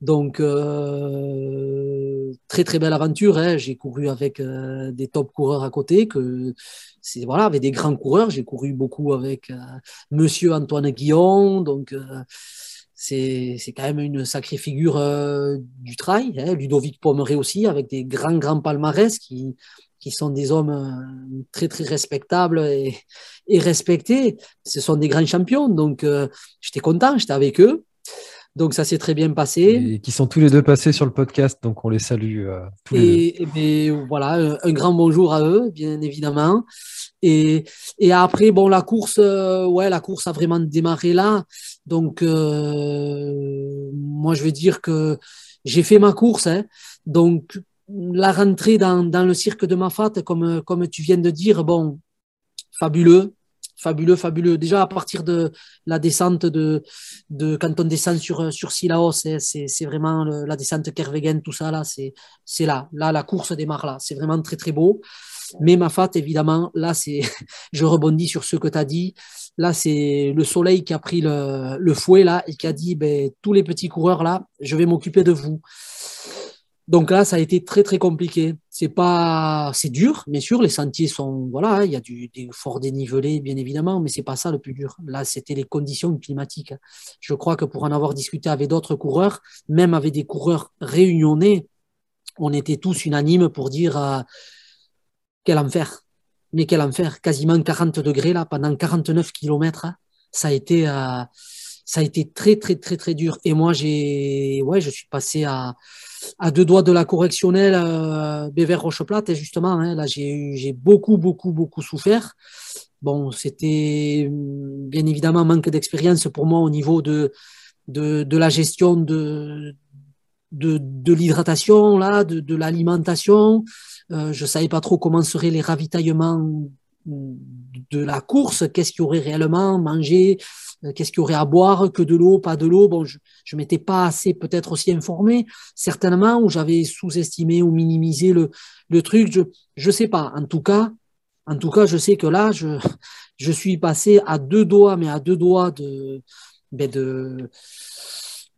Donc euh, très très belle aventure. Hein. J'ai couru avec euh, des top coureurs à côté que c'est voilà, avec des grands coureurs. J'ai couru beaucoup avec euh, Monsieur Antoine Guillon, donc euh, c'est quand même une sacrée figure euh, du trail. Hein. Ludovic Pommeret aussi, avec des grands grands palmarès qui qui sont des hommes très très respectables et, et respectés. Ce sont des grands champions, donc j'étais content, j'étais avec eux. Donc ça s'est très bien passé. Et qui sont tous les deux passés sur le podcast, donc on les salue. Euh, tous et, les deux. voilà, un, grand bonjour à eux, bien évidemment. Et, et après, bon, la course, euh, ouais, la course a vraiment démarré là. Donc euh, moi, je veux dire que j'ai fait ma course. Hein. donc la rentrée dans, dans, le cirque de Mafat, comme, comme tu viens de dire, bon, fabuleux fabuleux, fabuleux. Déjà, à partir de la descente de, quand on descend sur, sur c'est vraiment la descente Kervegen, tout ça, là, c'est là. Là, la course démarre là. C'est vraiment très, très beau. Mais ma fat, évidemment, là, c'est, je rebondis sur ce que tu as dit. Là, c'est le soleil qui a pris le, le, fouet, là, et qui a dit, ben, tous les petits coureurs, là, je vais m'occuper de vous. Donc là, ça a été très très compliqué. C'est pas, c'est dur, bien sûr. Les sentiers sont, voilà, il y a du des forts dénivelés, bien évidemment, mais c'est pas ça le plus dur. Là, c'était les conditions climatiques. Je crois que pour en avoir discuté avec d'autres coureurs, même avec des coureurs réunionnais, on était tous unanimes pour dire euh, quel enfer. Mais quel enfer. Quasiment 40 degrés là pendant 49 kilomètres. Ça a été, euh, ça a été très très très très dur. Et moi, j'ai, ouais, je suis passé à à deux doigts de la correctionnelle euh, Béver Rocheplate, et justement, hein, là, j'ai beaucoup, beaucoup, beaucoup souffert. Bon, c'était bien évidemment manque d'expérience pour moi au niveau de, de, de, la gestion de, de, de l'hydratation, là, de, de l'alimentation. Euh, je savais pas trop comment seraient les ravitaillements de la course, qu'est-ce qu'il y aurait réellement, euh, qu'est-ce qu'il y aurait à boire, que de l'eau, pas de l'eau? Bon, je ne m'étais pas assez peut-être aussi informé, certainement, ou j'avais sous-estimé ou minimisé le, le truc. Je je sais pas. En tout cas, en tout cas, je sais que là, je, je suis passé à deux doigts, mais à deux doigts de, ben de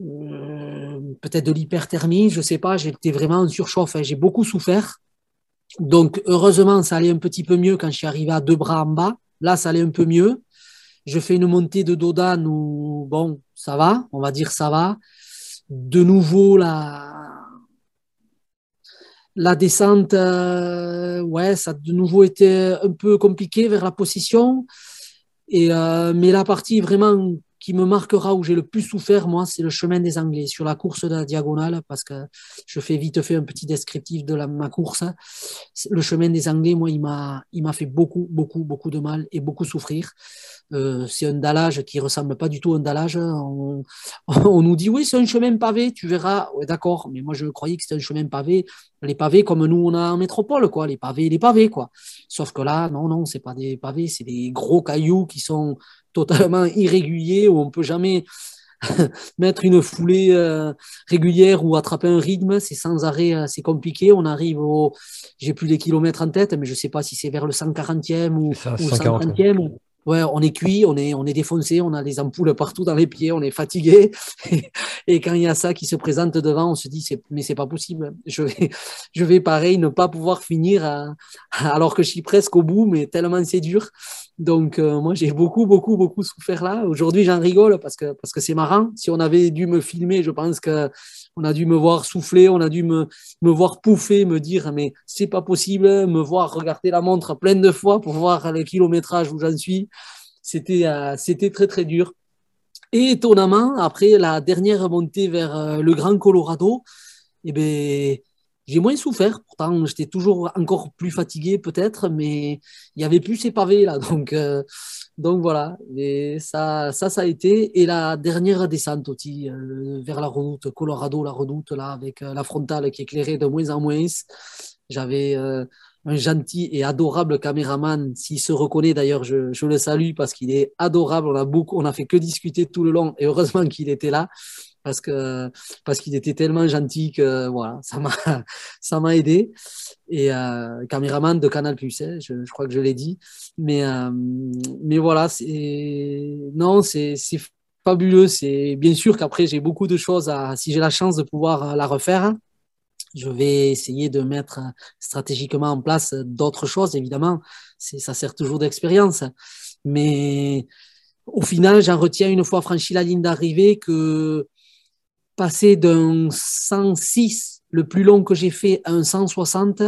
euh, peut-être de l'hyperthermie, je sais pas. J'étais vraiment en surchauffe. Hein, j'ai beaucoup souffert. Donc, heureusement, ça allait un petit peu mieux quand je suis arrivé à deux bras en bas. Là, ça allait un peu mieux. Je fais une montée de Dodan où, bon, ça va, on va dire ça va. De nouveau, la, la descente, euh, ouais, ça a de nouveau été un peu compliqué vers la position. Et, euh, mais la partie vraiment qui me marquera, où j'ai le plus souffert, moi, c'est le chemin des Anglais, sur la course de la diagonale, parce que je fais vite fait un petit descriptif de ma course. Le chemin des Anglais, moi, il m'a, il m'a fait beaucoup, beaucoup, beaucoup de mal et beaucoup souffrir. Euh, c'est un dallage qui ressemble pas du tout à un dallage. On, on nous dit oui, c'est un chemin pavé, tu verras. D'accord, mais moi je croyais que c'était un chemin pavé. Les pavés comme nous on a en métropole, quoi. Les pavés, les pavés, quoi. Sauf que là, non, non, c'est pas des pavés, c'est des gros cailloux qui sont totalement irrégulier, où on peut jamais mettre une foulée euh, régulière ou attraper un rythme, c'est sans arrêt, euh, c'est compliqué. On arrive au, j'ai plus les kilomètres en tête, mais je sais pas si c'est vers le 140e ou, ça, 140e. Ouais, on est cuit, on est, on est défoncé, on a les ampoules partout dans les pieds, on est fatigué. Et, quand il y a ça qui se présente devant, on se dit, mais c'est pas possible. Je vais, je vais pareil ne pas pouvoir finir alors que je suis presque au bout, mais tellement c'est dur. Donc euh, moi j'ai beaucoup beaucoup beaucoup souffert là. Aujourd'hui j'en rigole parce que parce que c'est marrant. Si on avait dû me filmer, je pense que on a dû me voir souffler, on a dû me, me voir pouffer, me dire mais c'est pas possible, me voir regarder la montre plein de fois pour voir le kilométrage où j'en suis. C'était euh, c'était très très dur. Et étonnamment après la dernière montée vers euh, le Grand Colorado, eh ben j'ai moins souffert, pourtant j'étais toujours encore plus fatigué peut-être, mais il n'y avait plus ces pavés là. Donc, euh, donc voilà, et ça, ça, ça a été. Et la dernière descente aussi, euh, vers la redoute, Colorado, la redoute là, avec euh, la frontale qui éclairait de moins en moins. J'avais un gentil et adorable caméraman. S'il se reconnaît d'ailleurs, je, je, le salue parce qu'il est adorable. On a beaucoup, on a fait que discuter tout le long et heureusement qu'il était là parce que parce qu'il était tellement gentil que voilà, ça m'a ça m'a aidé. Et euh, caméraman de Canal Plus, hein, je, crois que je l'ai dit. Mais euh, mais voilà, c'est non, c'est c'est fabuleux. C'est bien sûr qu'après j'ai beaucoup de choses à. Si j'ai la chance de pouvoir la refaire, je vais essayer de mettre stratégiquement en place d'autres choses. Évidemment, ça sert toujours d'expérience, mais au final, j'en retiens une fois franchi la ligne d'arrivée que passer d'un 106, le plus long que j'ai fait, à un 160,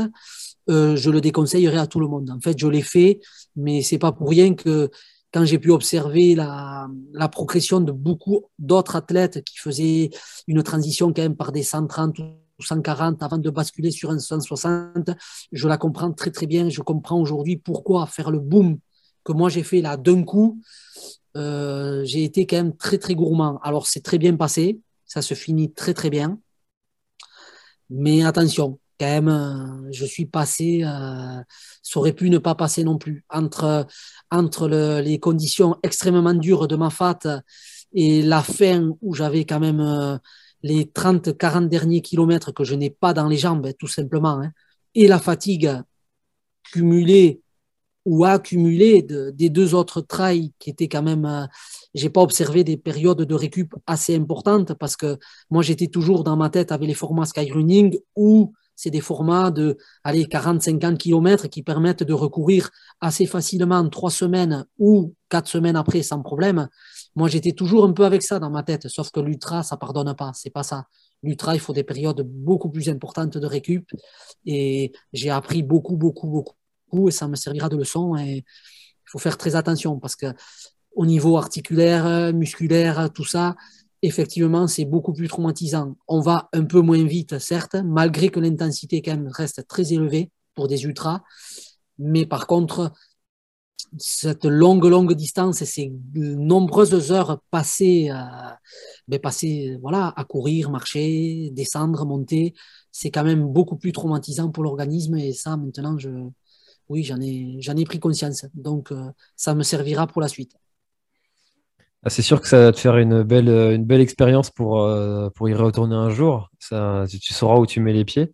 euh, je le déconseillerais à tout le monde. En fait, je l'ai fait, mais c'est pas pour rien que quand j'ai pu observer la, progression de beaucoup d'autres athlètes qui faisaient une transition quand même par des 130 ou 140 avant de basculer sur un 160, je la comprends très très bien. Je comprends aujourd'hui pourquoi faire le boom que moi j'ai fait là d'un coup. Euh, j'ai été quand même très très gourmand. Alors c'est très bien passé ça se finit très très bien. Mais attention, quand même, euh, je suis passé, euh, ça aurait pu ne pas passer non plus. Entre, les conditions extrêmement dures de ma fat et la fin où j'avais quand même euh, les 30-40 derniers kilomètres que je n'ai pas dans les jambes, tout simplement, hein, et la fatigue cumulée ou accumulée des deux autres trails qui étaient quand même j'ai pas observé des périodes de récup assez importantes parce que moi j'étais toujours dans ma tête avec les formats skyrunning où c'est des formats de allez 40-50 km qui permettent de recourir assez facilement trois semaines ou quatre semaines après sans problème. Moi j'étais toujours un peu avec ça dans ma tête, sauf que l'ultra ça pardonne pas, c'est pas ça. L'ultra il faut des périodes beaucoup plus importantes de récup et j'ai appris beaucoup beaucoup beaucoup et ça me servira de leçon et il faut faire très attention parce que au niveau articulaire, musculaire, tout ça, effectivement, c'est beaucoup plus traumatisant. On va un peu moins vite, certes, malgré que l'intensité reste très élevée pour des ultras. Mais par contre, cette longue, longue distance et ces nombreuses heures passées, ben, passées voilà, à courir, marcher, descendre, monter, c'est quand même beaucoup plus traumatisant pour l'organisme. Et ça, maintenant, je, oui, j'en ai, j'en ai pris conscience. Donc, ça me servira pour la suite. Ah, c'est sûr que ça va te faire une belle, une belle expérience pour, euh, pour y retourner un jour. Ça, tu, sauras où tu mets les pieds.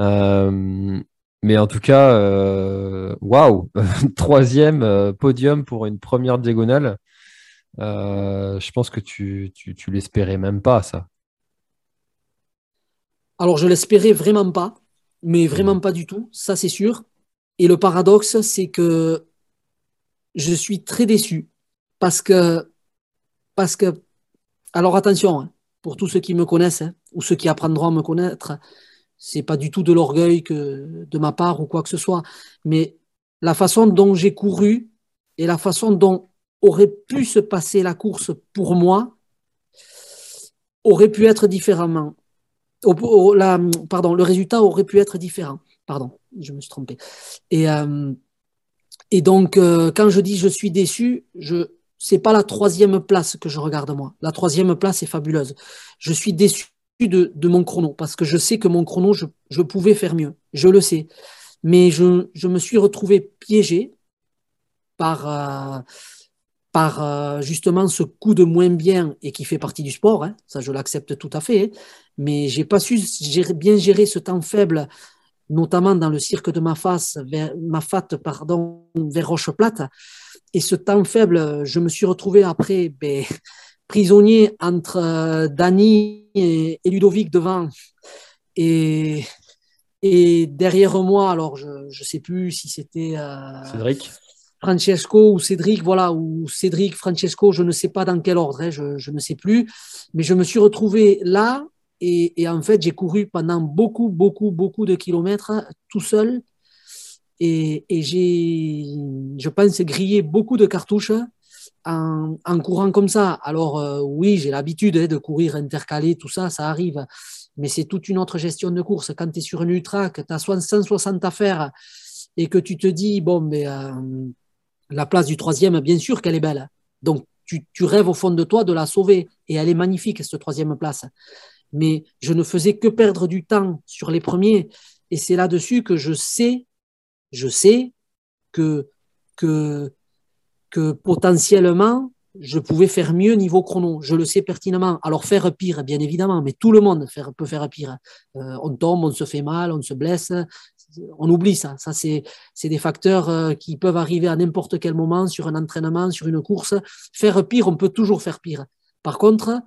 Euh, mais en tout cas, euh, waouh, troisième podium pour une première diagonale. je pense que tu, tu, tu l'espérais même pas, ça. Alors, je l'espérais vraiment pas, mais vraiment pas du tout, ça c'est sûr. Et le paradoxe, c'est que je suis très déçu parce que parce que, alors attention, hein, pour tous ceux qui me connaissent hein, ou ceux qui apprendront à me connaître, c'est pas du tout de l'orgueil que de ma part ou quoi que ce soit, mais la façon dont j'ai couru et la façon dont aurait pu se passer la course pour moi aurait pu être différemment. pardon, le résultat aurait pu être différent. Pardon, je me suis trompé. Et, euh, donc, euh, quand je dis je suis déçu, je, c'est pas la troisième place que je regarde moi. La troisième place est fabuleuse. Je suis déçu de, mon chrono parce que je sais que mon chrono, je, pouvais faire mieux. Je le sais. Mais je, me suis retrouvé piégé par, euh, euh, justement ce coup de moins bien et qui fait partie du sport. Hein. ça, je l'accepte tout à fait. Hein. mais j'ai pas su bien gérer ce temps faible notamment dans le cirque de ma face, vers, ma fat, pardon, vers Roche Plate, et ce temps faible, je me suis retrouvé après ben, prisonnier entre euh, Dany et, Ludovic devant. Et, et derrière moi, alors je ne sais plus si c'était euh, Cédric. Francesco ou Cédric, voilà, ou Cédric, Francesco, je ne sais pas dans quel ordre, hein, je, je, ne sais plus. Mais je me suis retrouvé là et, en fait, j'ai couru pendant beaucoup, beaucoup, beaucoup de kilomètres tout seul et, j'ai, je pense, grillé beaucoup de cartouches en, courant comme ça. Alors euh, oui, j'ai l'habitude hein, de courir intercalé, tout ça, ça arrive. Mais c'est toute une autre gestion de course. Quand tu es sur une ultra, que tu as 160 à faire et que tu te dis, bon, mais euh, la place du troisième, bien sûr qu'elle est belle. Donc tu, rêves au fond de toi de la sauver. Et elle est magnifique, cette troisième place. Mais je ne faisais que perdre du temps sur les premiers. Et c'est là-dessus que je sais je sais que, que, que potentiellement, je pouvais faire mieux niveau chrono. Je le sais pertinemment. Alors faire pire, bien évidemment, mais tout le monde peut faire pire. Euh, on tombe, on se fait mal, on se blesse. On oublie ça. Ça, c'est, des facteurs euh, qui peuvent arriver à n'importe quel moment sur un entraînement, sur une course. Faire pire, on peut toujours faire pire. Par contre,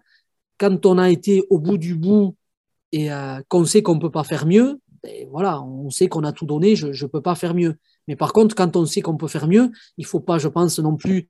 quand on a été au bout du bout et euh, qu'on sait qu'on ne peut pas faire mieux, ben, voilà, on sait qu'on a tout donné, je ne peux pas faire mieux. Mais par contre, quand on sait qu'on peut faire mieux, il ne faut pas, je pense, non plus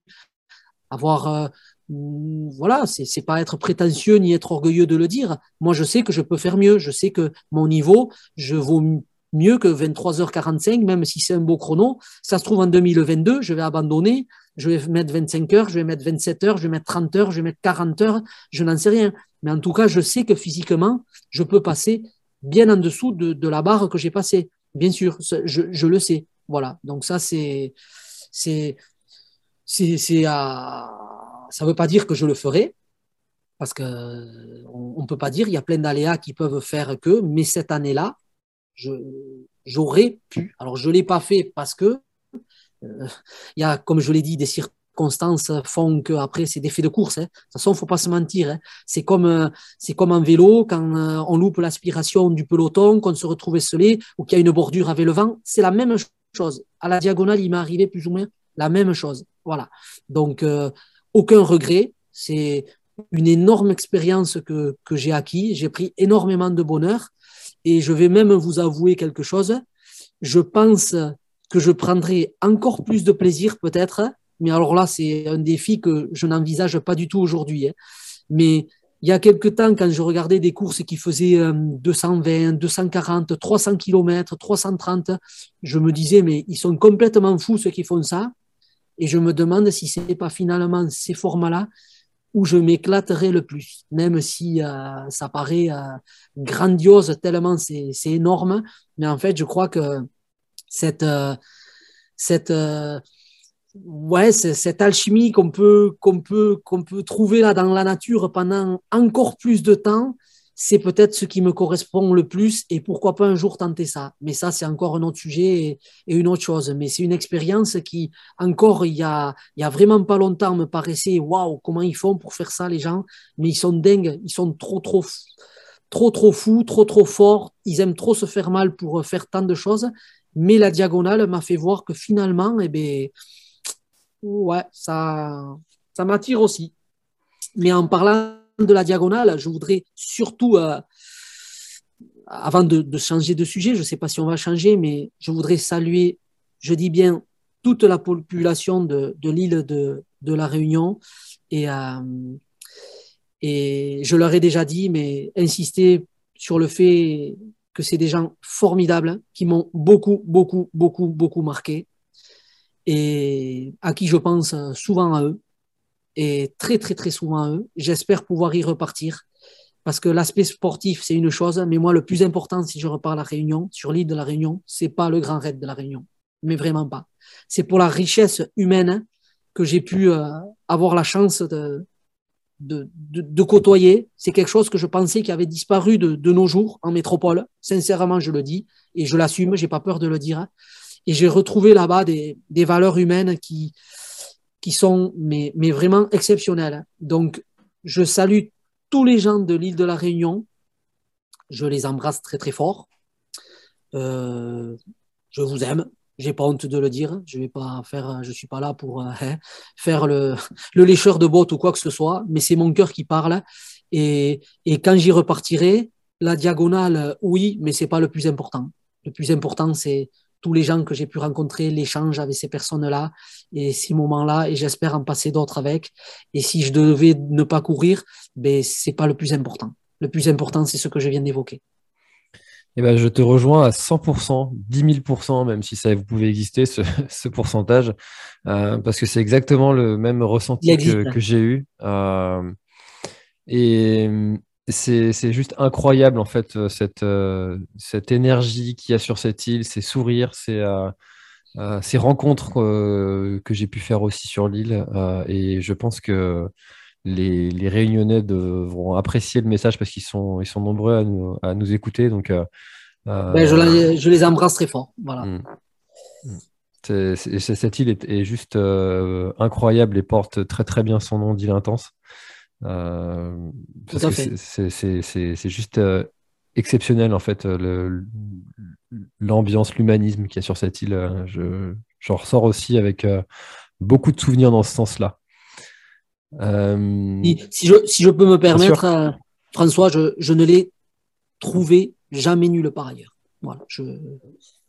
avoir. Euh, mm, voilà, c'est pas être prétentieux ni être orgueilleux de le dire. Moi, je sais que je peux faire mieux. Je sais que mon niveau, je vaux mieux que 23h45, même si c'est un beau chrono. Ça se trouve en 2022, je vais abandonner. Je vais mettre 25 heures, je vais mettre 27 heures, je vais mettre 30 heures, je vais mettre 40 heures. Je n'en sais rien. Mais en tout cas, je sais que physiquement, je peux passer bien en dessous de, la barre que j'ai passée. Bien sûr, je, le sais. Voilà. Donc ça, c'est, c'est, c'est, ça ne veut pas dire que je le ferai, parce que on, ne peut pas dire. Il y a plein d'aléas qui peuvent faire que. Mais cette année-là, j'aurais pu. Alors je l'ai pas fait parce que il y a, comme je l'ai dit, des circuits constances font que après c'est des faits de course. Hein. De toute façon, faut pas se mentir. Hein. C'est comme euh, c'est comme en vélo quand euh, on loupe l'aspiration du peloton, qu'on se retrouve esselé ou qu'il y a une bordure avec le vent. C'est la même chose. À la diagonale, il m'est arrivé plus ou moins la même chose. Voilà. Donc euh, aucun regret. C'est une énorme expérience que, que j'ai acquis. J'ai pris énormément de bonheur et je vais même vous avouer quelque chose. Je pense que je prendrai encore plus de plaisir peut-être mais alors là, c'est un défi que je n'envisage pas du tout aujourd'hui. Hein. Mais il y a quelque temps, quand je regardais des courses qui faisaient 220, 240, 300 km, 330, je me disais, mais ils sont complètement fous ceux qui font ça. Et je me demande si ce n'est pas finalement ces formats-là où je m'éclaterai le plus, même si euh, ça paraît euh, grandiose tellement c'est énorme. Mais en fait, je crois que cette, euh, cette ouais, cette alchimie qu'on peut, qu'on peut, qu'on peut trouver là dans la nature pendant encore plus de temps, c'est peut-être ce qui me correspond le plus et pourquoi pas un jour tenter ça. Mais ça, c'est encore un autre sujet et, une autre chose. Mais c'est une expérience qui, encore il y a, il y a vraiment pas longtemps, me paraissait waouh, comment ils font pour faire ça, les gens. Mais ils sont dingues, ils sont trop, trop, trop, trop fous, trop, trop forts. Ils aiment trop se faire mal pour faire tant de choses. Mais la diagonale m'a fait voir que finalement, eh ben, ouais, ça, ça m'attire aussi. Mais en parlant de la diagonale, je voudrais surtout, euh, avant de, changer de sujet, je ne sais pas si on va changer, mais je voudrais saluer, je dis bien, toute la population de, l'île de, la Réunion. Et, euh, et je leur ai déjà dit, mais insister sur le fait que c'est des gens formidables qui m'ont beaucoup, beaucoup, beaucoup, beaucoup marqué et à qui je pense souvent à eux et très très très souvent à eux. J'espère pouvoir y repartir parce que l'aspect sportif c'est une chose, mais moi le plus important si je repars à la Réunion, sur l'île de la Réunion, c'est pas le grand raid de la Réunion, mais vraiment pas. C'est pour la richesse humaine que j'ai pu euh, avoir la chance de, de, de, côtoyer. C'est quelque chose que je pensais qui avait disparu de, de, nos jours en métropole. Sincèrement, je le dis et je l'assume, j'ai pas peur de le dire. Et j'ai retrouvé là-bas des, des valeurs humaines qui, qui sont mais, mais vraiment exceptionnelles. Donc, je salue tous les gens de l'île de la Réunion. Je les embrasse très très fort. Euh, je vous aime. J'ai pas honte de le dire. Je vais pas faire, je suis pas là pour euh, hein, faire le, le lécheur de bottes ou quoi que ce soit, mais c'est mon cœur qui parle. Et, et quand j'y repartirai, la diagonale, oui, mais c'est pas le plus important. Le plus important, c'est tous les gens que j'ai pu rencontrer, l'échange avec ces personnes-là et ces moments-là, et j'espère en passer d'autres avec. Et si je devais ne pas courir, ben, c'est pas le plus important. Le plus important, c'est ce que je viens d'évoquer. Eh ben, je te rejoins à 100%, 10 000%, même si ça vous pouvait exister, ce, ce pourcentage, euh, parce que c'est exactement le même ressenti que, que j'ai eu. Euh, et, c'est juste incroyable en fait euh, cette, euh, cette énergie qu'il y a sur cette île, ces sourires, ces, ces rencontres que j'ai pu faire aussi sur l'île. et je pense que les, les, Réunionnais devront apprécier le message parce qu'ils sont, ils sont nombreux à nous, à nous écouter. Donc, ben, je, je, les embrasse très fort. Voilà. Mm. Mm. cette île est, est juste incroyable et porte très très bien son nom d'île intense. Euh, c'est juste euh, exceptionnel en fait l'ambiance, l'humanisme qu'il y a sur cette île. Euh, je, j'en ressors aussi avec beaucoup de souvenirs dans ce sens-là. Si, je, si, je, peux me permettre, François, je, je ne l'ai trouvé jamais nulle part ailleurs. Voilà, je,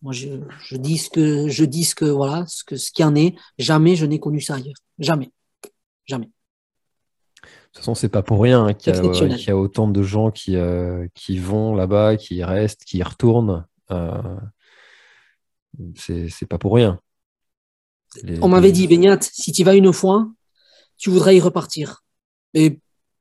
moi, je, je, dis ce que je dis ce que voilà, ce que ce qui en est. Jamais je n'ai connu ça ailleurs. Jamais, jamais. De toute façon, c'est pas pour rien qu'il y, a autant de gens qui, euh, qui vont là-bas, qui restent, qui y retournent. Euh, c'est pas pour rien. On m'avait dit, Beignat, si tu vas une fois, tu voudrais y repartir.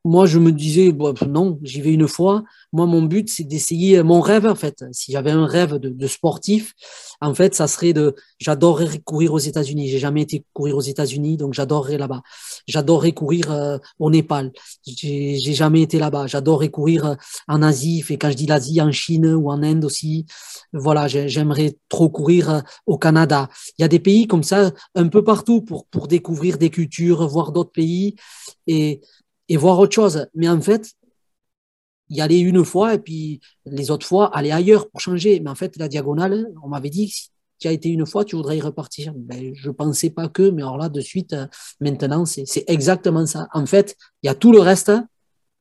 Moi, je me disais, non, j'y vais une fois. Moi, mon but, c'est d'essayer mon rêve, en fait. Si j'avais un rêve de, sportif, en fait, ça serait de, j'adorerais courir aux États-Unis. J'ai jamais été courir aux États-Unis, donc j'adorerais là-bas. J'adorerais courir euh, au Népal. J'ai jamais été là-bas. J'adorerais courir euh, en Asie. Et quand je dis l'Asie, en Chine ou en Inde aussi. Voilà, j'aimerais trop courir euh, au Canada. Il y a des pays comme ça, un peu partout pour, pour découvrir des cultures, voir d'autres pays. Et, et voir autre chose. Mais en fait, y aller une fois et puis les autres fois, aller ailleurs pour changer. Mais en fait, la diagonale, on m'avait dit, si tu as été une fois, tu voudrais y repartir. Ben, je pensais pas que, mais alors là, de suite, euh, maintenant, c'est exactement ça. En fait, il y a tout le reste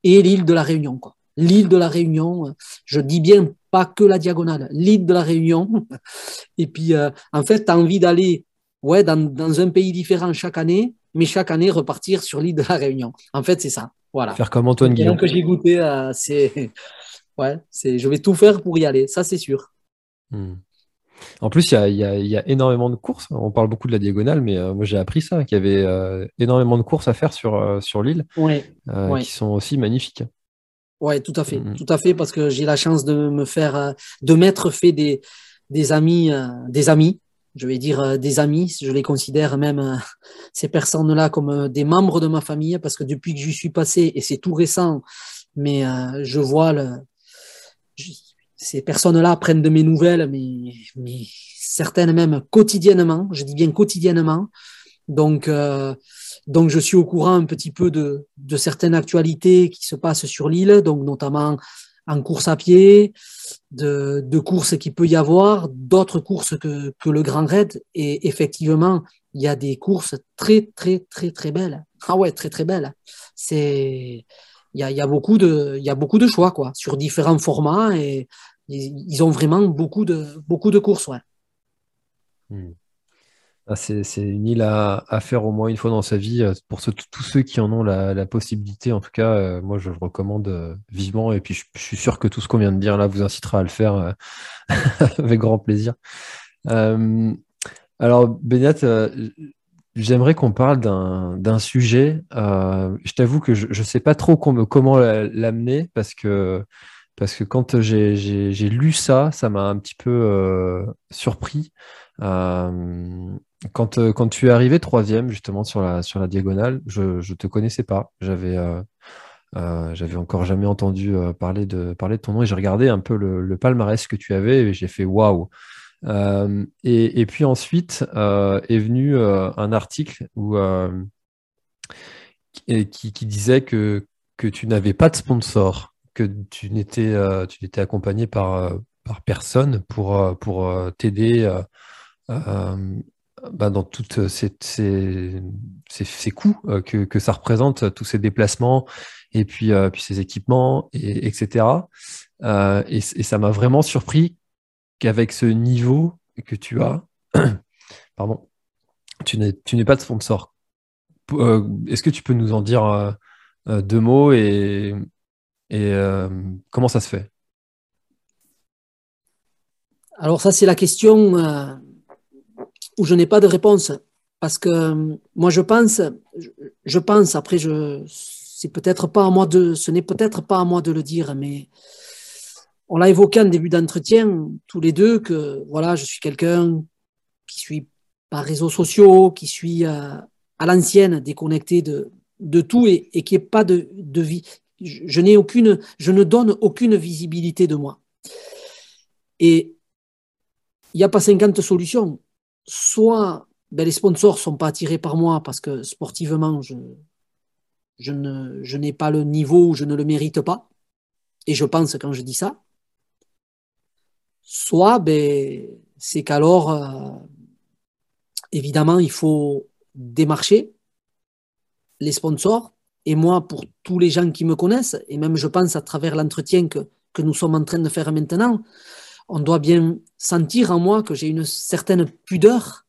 et l'île de la Réunion. Quoi. L'île de la Réunion, euh, je dis bien pas que la diagonale, l'île de la Réunion. Et puis, euh, en fait, tu as envie d'aller ouais, dans, dans un pays différent chaque année mais chaque année repartir sur l'île de la Réunion. En fait, c'est ça. Voilà. Faire comme Antoine Guillaume. que j'ai goûté, euh, c'est. Ouais, c'est. Je vais tout faire pour y aller, ça c'est sûr. Hmm. En plus, il y, y a, énormément de courses. On parle beaucoup de la diagonale, mais euh, moi j'ai appris ça, qu'il y avait euh, énormément de courses à faire sur, sur l'île, ouais, qui sont aussi magnifiques. Ouais, tout à fait, hmm. tout à fait, parce que j'ai la chance de me faire, de m'être fait des, des amis, des amis je vais dire des amis. Je les considère même ces personnes-là comme des membres de ma famille parce que depuis que j'y suis passé, et c'est tout récent, mais je vois le, ces personnes-là prennent de mes nouvelles, mais, mais, certaines même quotidiennement. Je dis bien quotidiennement. Donc, euh, donc je suis au courant un petit peu de, de certaines actualités qui se passent sur l'île, donc notamment en course à pied, de, courses qu'il peut y avoir, d'autres courses que, que le Grand Raid. Et effectivement, il y a des courses très, très, très, très belles. Ah ouais, très, très belles. C'est, il y a, y a, beaucoup de, il y a beaucoup de choix, quoi, sur différents formats et ils, ont vraiment beaucoup de, beaucoup de courses, ouais. Hmm. Ah, c'est une île à, faire au moins une fois dans sa vie. Euh, pour tous ceux qui en ont la, possibilité, en tout cas, euh, moi je le recommande euh, vivement. Et puis je, suis sûr que tout ce qu'on vient de dire là vous incitera à le faire avec grand plaisir. alors, Benyat, j'aimerais qu'on parle d'un sujet. je t'avoue que je ne sais pas trop comment l'amener parce que, parce que quand j'ai lu ça, ça m'a un petit peu surpris. Quand, euh, quand tu es arrivé troisième, justement, sur la, sur la diagonale, je ne te connaissais pas. J'avais euh, euh, j'avais encore jamais entendu parler, de, parler de ton nom et j'ai regardé un peu le, palmarès que tu avais et j'ai fait waouh. Et, et, puis ensuite est venu un article où, qui, qui, disait que, que tu n'avais pas de sponsor, que tu n'étais tu n'étais accompagné par, par personne pour, pour t'aider bah, dans toutes ces, ces, ces, coûts euh, que, que, ça représente, tous ces déplacements et puis, euh, puis ces équipements, et, etc. Euh, et, et, ça m'a vraiment surpris qu'avec ce niveau que tu as, pardon, tu n'es pas de sponsor. Est-ce que tu peux nous en dire deux mots et, et comment ça se fait? Alors ça, c'est la question où je n'ai pas de réponse. Parce que euh, moi, je pense, je pense, après, je, c'est peut-être pas à moi de, ce n'est peut-être pas à moi de le dire, mais on l'a évoqué en début d'entretien, tous les deux, que voilà, je suis quelqu'un qui suis par réseaux sociaux, qui suis à, l'ancienne, déconnecté de, de tout et, qui n'est pas de, de vie. Je, je n'ai aucune, je ne donne aucune visibilité de moi. Et il n'y a pas 50 solutions soit ben, les sponsors sont pas attirés par moi parce que sportivement, je, je, ne, n'ai pas le niveau je ne le mérite pas. Et je pense quand je dis ça. Soit ben, c'est qu'alors, euh, évidemment, il faut démarcher les sponsors. Et moi, pour tous les gens qui me connaissent, et même je pense à travers l'entretien que nous sommes en train de faire maintenant, on doit bien sentir en moi que j'ai une certaine pudeur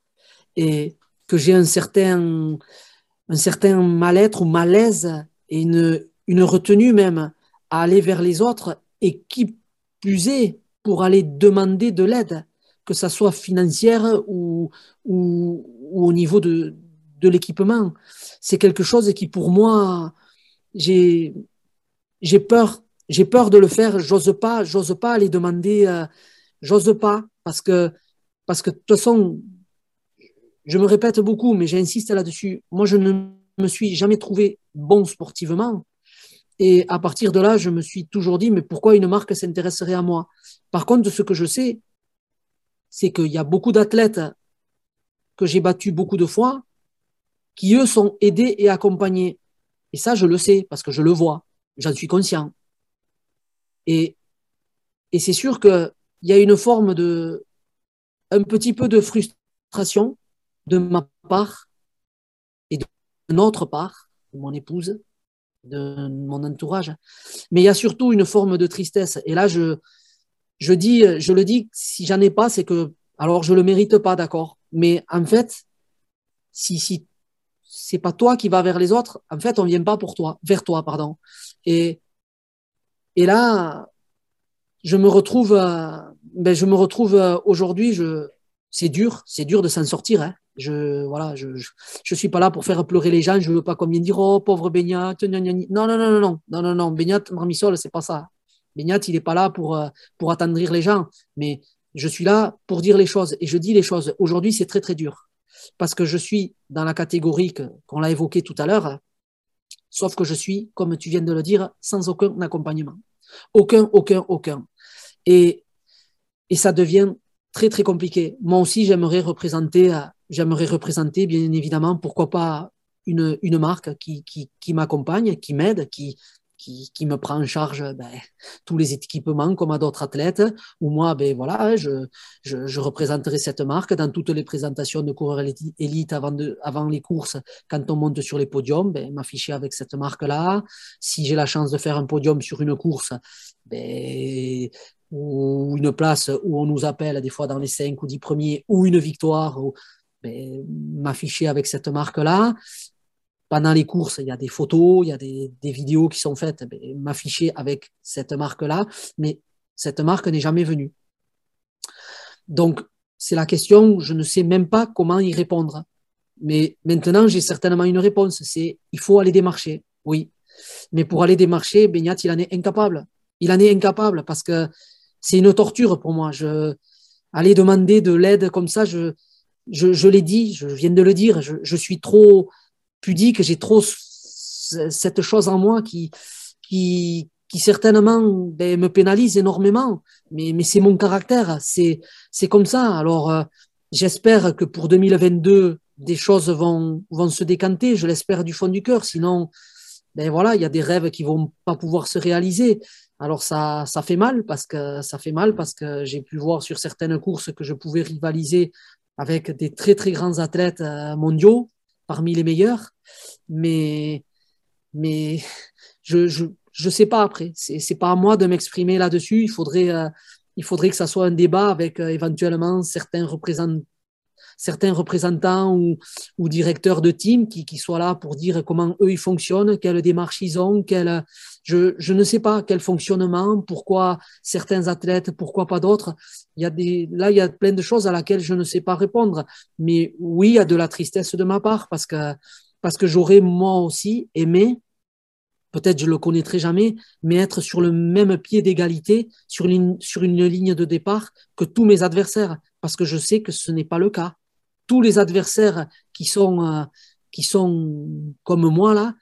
et que j'ai un certain, un certain mal-être ou malaise et une, une retenue même à aller vers les autres et qui plus est pour aller demander de l'aide, que ce soit financière ou, ou, au niveau de, de l'équipement. C'est quelque chose qui pour moi, j'ai peur j'ai peur de le faire, j'ose pas, j'ose pas aller demander, euh, j'ose pas, parce que, parce que de toute façon, je me répète beaucoup, mais j'insiste là-dessus. Moi, je ne me suis jamais trouvé bon sportivement. Et à partir de là, je me suis toujours dit, mais pourquoi une marque s'intéresserait à moi? Par contre, ce que je sais, c'est qu'il y a beaucoup d'athlètes que j'ai battus beaucoup de fois, qui eux sont aidés et accompagnés. Et ça, je le sais, parce que je le vois, j'en suis conscient. Et, c'est sûr qu'il y a une forme de, un petit peu de frustration de ma part et de notre part, de mon épouse, de mon entourage. Mais il y a surtout une forme de tristesse. Et là, je, je dis, je le dis, si j'en ai pas, c'est que, alors je le mérite pas, d'accord. Mais en fait, si, si c'est pas toi qui vas vers les autres, en fait, on vient pas pour toi, vers toi, pardon. Et, et là, je me retrouve, euh, ben, je me retrouve euh, aujourd'hui, je, c'est dur, c'est dur de s'en sortir. Hein. Je, voilà, je, je, suis pas là pour faire pleurer les gens. Je veux pas qu'on vienne dire oh pauvre Beignat. Non, non, non, non, non, non, non, non. Beignat, Marmisol, c'est pas ça. Beignat, il est pas là pour euh, pour attendrir les gens. Mais je suis là pour dire les choses et je dis les choses. Aujourd'hui, c'est très très dur parce que je suis dans la catégorie qu'on l'a évoqué tout à l'heure, sauf que je suis, comme tu viens de le dire, sans aucun accompagnement. Aucun, aucun, aucun. Et, et ça devient très très compliqué. Moi aussi, j'aimerais représenter, j'aimerais représenter, bien évidemment, pourquoi pas une, marque qui, qui m'accompagne, qui m'aide, qui, qui, me prend en charge ben, tous les équipements comme à d'autres athlètes, ou moi, ben, voilà, je, je, représenterai cette marque dans toutes les présentations de coureurs élite avant, de, avant les courses, quand on monte sur les podiums, ben, m'afficher avec cette marque-là. Si j'ai la chance de faire un podium sur une course, ben, ou une place où on nous appelle des fois dans les 5 ou 10 premiers, ou une victoire, m'afficher avec cette marque-là pendant les courses, il y a des photos, il y a des, vidéos qui sont faites, m'afficher avec cette marque-là, mais cette marque n'est jamais venue. Donc, c'est la question, je ne sais même pas comment y répondre. Mais maintenant, j'ai certainement une réponse, c'est il faut aller démarcher, oui. Mais pour aller démarcher, Beignat, il en est incapable. Il en est incapable parce que c'est une torture pour moi. Je, aller demander de l'aide comme ça, je, je, l'ai dit, je viens de le dire, je suis trop, que j'ai trop cette chose en moi qui, qui, qui certainement ben, me pénalise énormément. Mais, mais c'est mon caractère, c'est, c'est comme ça. Alors, euh, j'espère que pour 2022, des choses vont, vont se décanter, je l'espère du fond du cœur. Sinon, ben voilà, il y a des rêves qui vont pas pouvoir se réaliser. Alors ça, ça fait mal parce que ça fait mal parce que j'ai pu voir sur certaines courses que je pouvais rivaliser avec des très très grands athlètes euh, mondiaux parmi les meilleurs, mais, mais je, je, je sais pas après. C'est, c'est pas à moi de m'exprimer là-dessus. Il faudrait, euh, il faudrait que ça soit un débat avec euh, éventuellement certains représentants certains représentants ou, ou, directeurs de team qui, qui soient là pour dire comment eux ils fonctionnent, quelle démarche ils ont, quelle, je, je ne sais pas quel fonctionnement, pourquoi certains athlètes, pourquoi pas d'autres. Il y a des, là, il y a plein de choses à laquelle je ne sais pas répondre. Mais oui, il y a de la tristesse de ma part parce que, parce que j'aurais moi aussi aimé peut-être je le connaîtrai jamais, mais être sur le même pied d'égalité, sur, sur une ligne de départ que tous mes adversaires, parce que je sais que ce n'est pas le cas tous les adversaires qui sont, euh, qui sont comme moi là,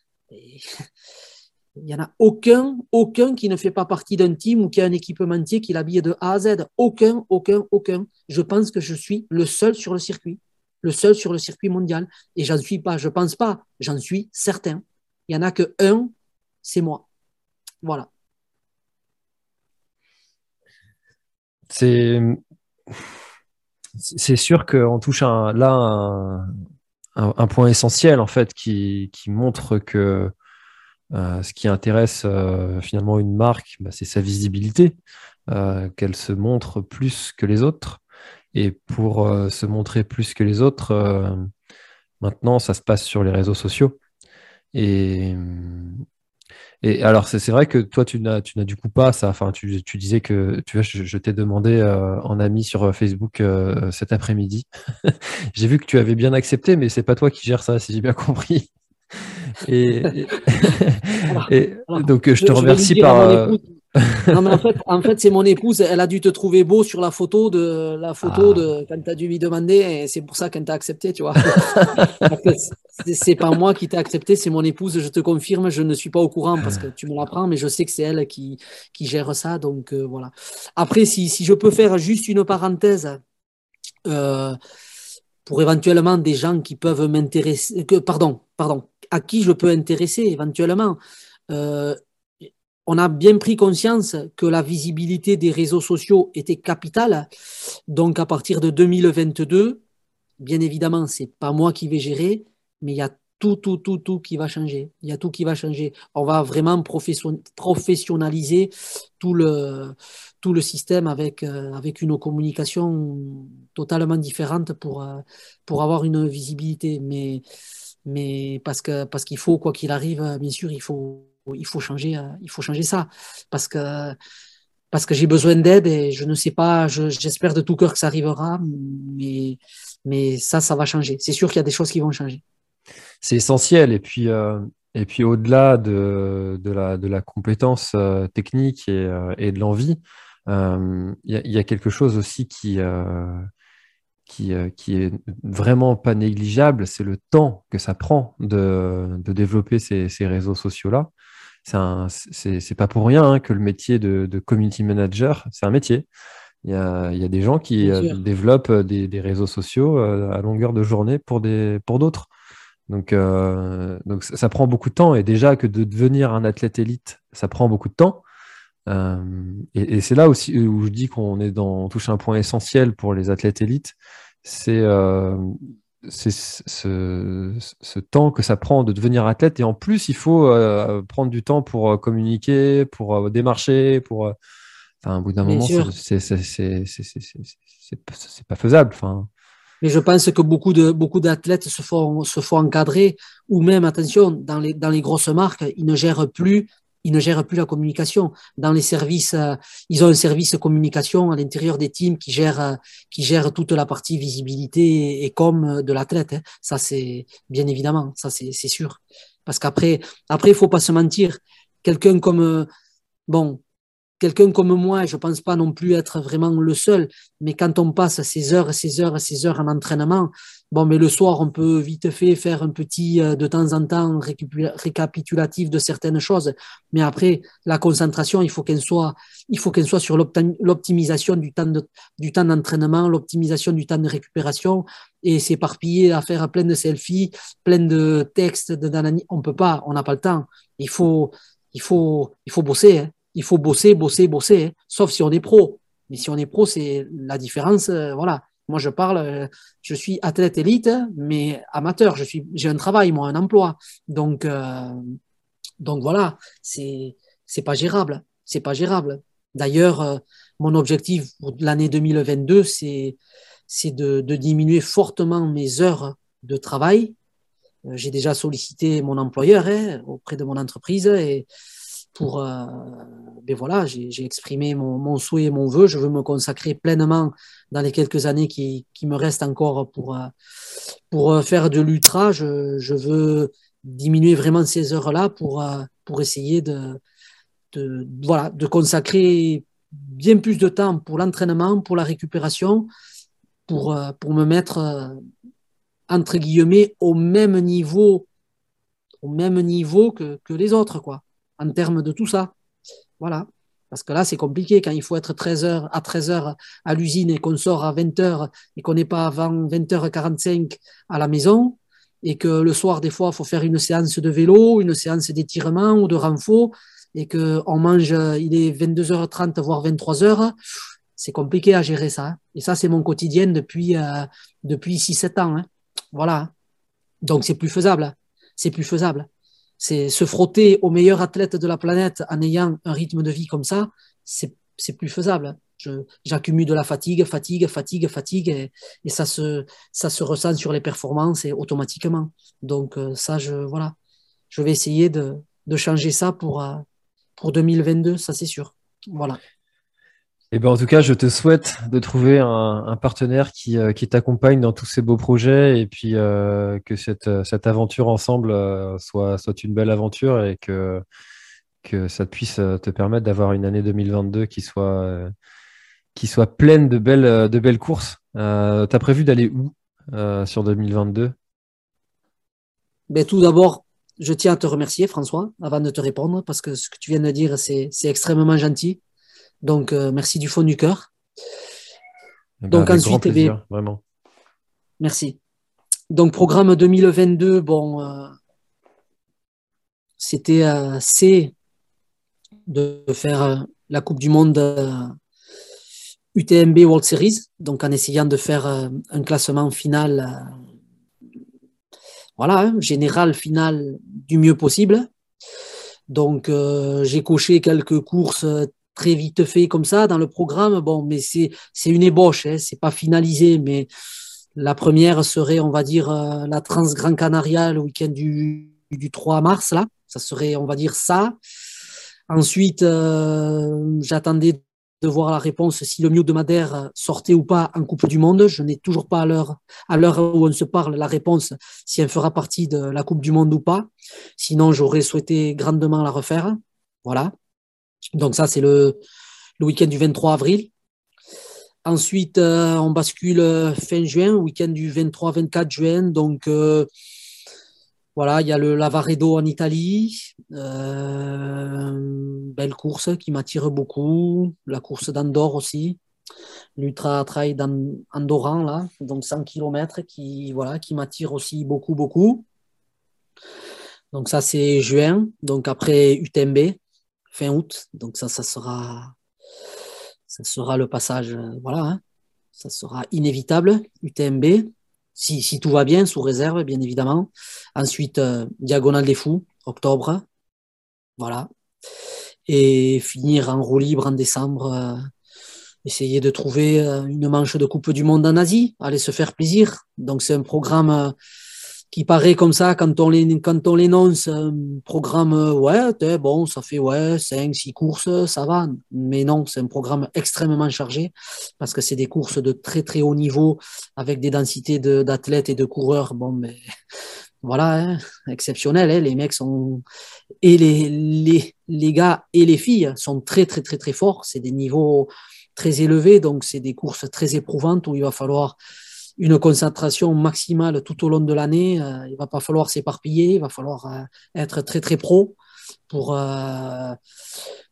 il n'y en a aucun, aucun qui ne fait pas partie d'un team ou qui a un équipementier qui l'habille de A à Z. Aucun, aucun, aucun. Je pense que je suis le seul sur le circuit, le seul sur le circuit mondial. Et j'en suis pas, je pense pas, j'en suis certain. Il n'y en a que un, c'est moi. Voilà. C'est sûr qu'on touche là un, point essentiel en fait qui, montre que euh, ce qui intéresse euh, finalement une marque, bah, c'est sa visibilité, euh, qu'elle se montre plus que les autres. Et pour se montrer plus que les autres, maintenant, ça se passe sur les réseaux sociaux. Et, alors, c'est vrai que toi, tu n'as du coup pas ça. Enfin, tu, disais que tu vois, je, t'ai demandé en ami sur Facebook cet après-midi. j'ai vu que tu avais bien accepté, mais c'est pas toi qui gères ça, si j'ai bien compris. Et, donc, je, te remercie par non, mais en fait, en fait c'est mon épouse. Elle a dû te trouver beau sur la photo de la photo ah. de quand tu as dû lui demander, et c'est pour ça qu'elle t'a accepté, tu vois. c'est pas moi qui t'ai accepté, c'est mon épouse. Je te confirme, je ne suis pas au courant parce que tu me l'apprends, mais je sais que c'est elle qui, qui gère ça. Donc euh, voilà. Après, si, si, je peux faire juste une parenthèse. Euh, pour éventuellement des gens qui peuvent m'intéresser, que, pardon, pardon, à qui je peux intéresser éventuellement. Euh, on a bien pris conscience que la visibilité des réseaux sociaux était capitale. Donc, à partir de 2022, bien évidemment, c'est pas moi qui vais gérer, mais il y a tout, tout, tout, tout qui va changer. Il y a tout qui va changer. On va vraiment professionnaliser tout le, tout le système avec, euh, avec une communication totalement différente pour, euh, pour avoir une visibilité. Mais, mais parce que parce qu'il faut, quoi qu'il arrive, bien sûr, il faut il faut changer, euh, il faut changer ça parce que parce que j'ai besoin d'aide et je ne sais pas, j'espère de tout cœur que ça arrivera, mais mais ça, ça va changer. C'est sûr qu'il y a des choses qui vont changer. C'est essentiel et puis euh, et puis au-delà de, de, la, de la compétence euh, technique et, et de l'envie, Il y, a quelque chose aussi qui, qui, qui est vraiment pas négligeable, c'est le temps que ça prend de, de développer ces, ces réseaux sociaux-là. C'est pas pour rien hein, que le métier de, de community manager, c'est un métier. Il y, a, il y, a, des gens qui développent des, des, réseaux sociaux à longueur de journée pour d'autres. Pour donc, euh, donc ça, prend beaucoup de temps. Et déjà que de devenir un athlète élite, ça prend beaucoup de temps. Euh, et, c'est là aussi où je dis qu'on est dans, on touche un point essentiel pour les athlètes élites. C'est euh, ce, ce, temps que ça prend de devenir athlète. Et en plus, il faut prendre du temps pour communiquer, pour démarcher, pour. Enfin, au bout d'un moment, c'est pas faisable. Enfin, mais je pense que beaucoup de beaucoup d'athlètes se font se font encadrer ou même attention dans les dans les grosses marques, ils ne gèrent plus ils ne gèrent plus la communication. Dans les services, euh, ils ont un service communication à l'intérieur des teams qui gère, euh, qui gère toute la partie visibilité et com de l'athlète. Hein. Ça, c'est bien évidemment, ça c'est sûr. Parce qu'après, après, il faut pas se mentir. Quelqu'un comme, euh, bon, quelqu'un comme moi, je pense pas non plus être vraiment le seul, mais quand on passe ces heures, ces heures, ces heures en entraînement, bon, mais le soir, on peut vite fait faire un petit, euh, de temps en temps, récapitulatif de certaines choses, mais après, la concentration, il faut qu'elle soit, il faut qu'elle soit sur l'optimisation du temps du temps d'entraînement, l'optimisation du temps de récupération, et s'éparpiller à faire plein de selfies, plein de textes, de, on peut pas, on n'a pas le temps. Il faut, il faut, il faut bosser. Hein il faut bosser, bosser, bosser, hein. sauf si on est pro. Mais si on est pro, c'est la différence. Euh, voilà. Moi, je parle, euh, je suis athlète élite, mais amateur. Je suis, j'ai un travail, moi, un emploi. Donc, euh, donc voilà, c'est, c'est pas gérable. C'est pas gérable. D'ailleurs, mon objectif pour l'année 2022, c'est, c'est de, de, diminuer fortement mes heures de travail. J'ai déjà sollicité mon employeur hein, auprès de mon entreprise et pour, euh, ben voilà, j'ai exprimé mon, souhait et mon vœu. Je veux me consacrer pleinement dans les quelques années qui, me restent encore pour, euh, euh, faire de l'ultra. Je, veux diminuer vraiment ces heures-là pour, pour essayer de, consacrer bien plus de temps pour l'entraînement, pour la récupération, pour, pour me mettre entre guillemets au même niveau, au même niveau que, que les autres, quoi en termes de tout ça. Voilà. Parce que là, c'est compliqué quand il faut être 13 heures, à 13h à l'usine et qu'on sort à 20h et qu'on n'est pas avant 20h45 à la maison et que le soir, des fois, il faut faire une séance de vélo, une séance d'étirement ou de renfort et qu'on mange, il est 22h30, voire 23h. C'est compliqué à gérer ça. Hein. Et ça, c'est mon quotidien depuis, euh, depuis 6-7 ans. Hein. Voilà. Donc, c'est plus faisable. C'est plus faisable c'est se frotter aux meilleurs athlètes de la planète en ayant un rythme de vie comme ça, c'est plus faisable. J'accumule de la fatigue, fatigue, fatigue, fatigue, et, ça, se, ça se ressent sur les performances et automatiquement. Donc euh, ça, je, voilà, je vais essayer de, de changer ça pour, euh, pour 2022, ça c'est sûr. Voilà. Eh ben, en tout cas, je te souhaite de trouver un, partenaire qui, euh, qui t'accompagne dans tous ces beaux projets et puis euh, que cette, euh, cette, aventure ensemble soit, soit une belle aventure et que, que ça puisse te permettre d'avoir une année 2022 qui soit, qui soit pleine de belles, de belles courses. tu as prévu d'aller où sur 2022 ben, Tout d'abord, je tiens à te remercier, François, avant de te répondre, parce que ce que tu viens de dire, c'est extrêmement gentil. Donc, euh, merci du fond du cœur. Eh ben, Donc, ensuite, eh vraiment. Merci. Donc, programme 2022, bon, euh, c'était assez de faire euh, la Coupe du Monde UTMB World Series, donc en essayant de faire un classement final, voilà, hein, général final du mieux possible. Donc, j'ai coché quelques courses très vite fait comme ça dans le programme. Bon, mais c'est une ébauche, hein, c'est pas finalisé, mais la première serait, on va dire, euh, la Trans Grand Canaria le week-end du, du 3 mars, là. Ça serait, on va dire, ça. Ensuite, euh, j'attendais de voir la réponse si le Mio de Madère sortait ou pas en Coupe du Monde. Je n'ai toujours pas à l'heure, à l'heure où on se parle la réponse si elle fera partie de la Coupe du Monde ou pas. Sinon, j'aurais souhaité grandement la refaire. Voilà. Donc ça, c'est le, week-end du 23 avril. Ensuite, on bascule fin juin, week-end du 23-24 juin. Donc, voilà, il y a le Lavaredo en Italie, euh, belle course qui m'attire beaucoup, la course d'Andorre aussi, l'Ultra Trail d'Andoran, là, donc 100 km qui, voilà, qui m'attire aussi beaucoup, beaucoup. Donc ça, c'est juin, donc après UTMB, fin août, donc ça, ça sera, ça sera le passage, voilà, hein. ça sera inévitable, UTMB si, tout va bien, sous réserve, bien évidemment. Ensuite, euh, Diagonale des Fous, octobre. Voilà. Et finir en roue libre en décembre. Euh, essayer de trouver euh, une manche de Coupe du Monde en Asie, aller se faire plaisir. Donc, c'est un programme qui paraît comme ça quand on quand on l'énonce, un programme, ouais, bon, ça fait ouais, 5, 6 courses, ça va. Mais non, c'est un programme extrêmement chargé parce que c'est des courses de très très haut niveau avec des densités d'athlètes et de coureurs. Bon, mais voilà, hein, exceptionnel. Hein, les mecs sont. Et les, les, les gars et les filles sont très très très très forts. C'est des niveaux très élevés, donc c'est des courses très éprouvantes où il va falloir une concentration maximale tout au long de l'année. Euh, il va pas falloir s'éparpiller, il va falloir euh, être très très pro pour, euh,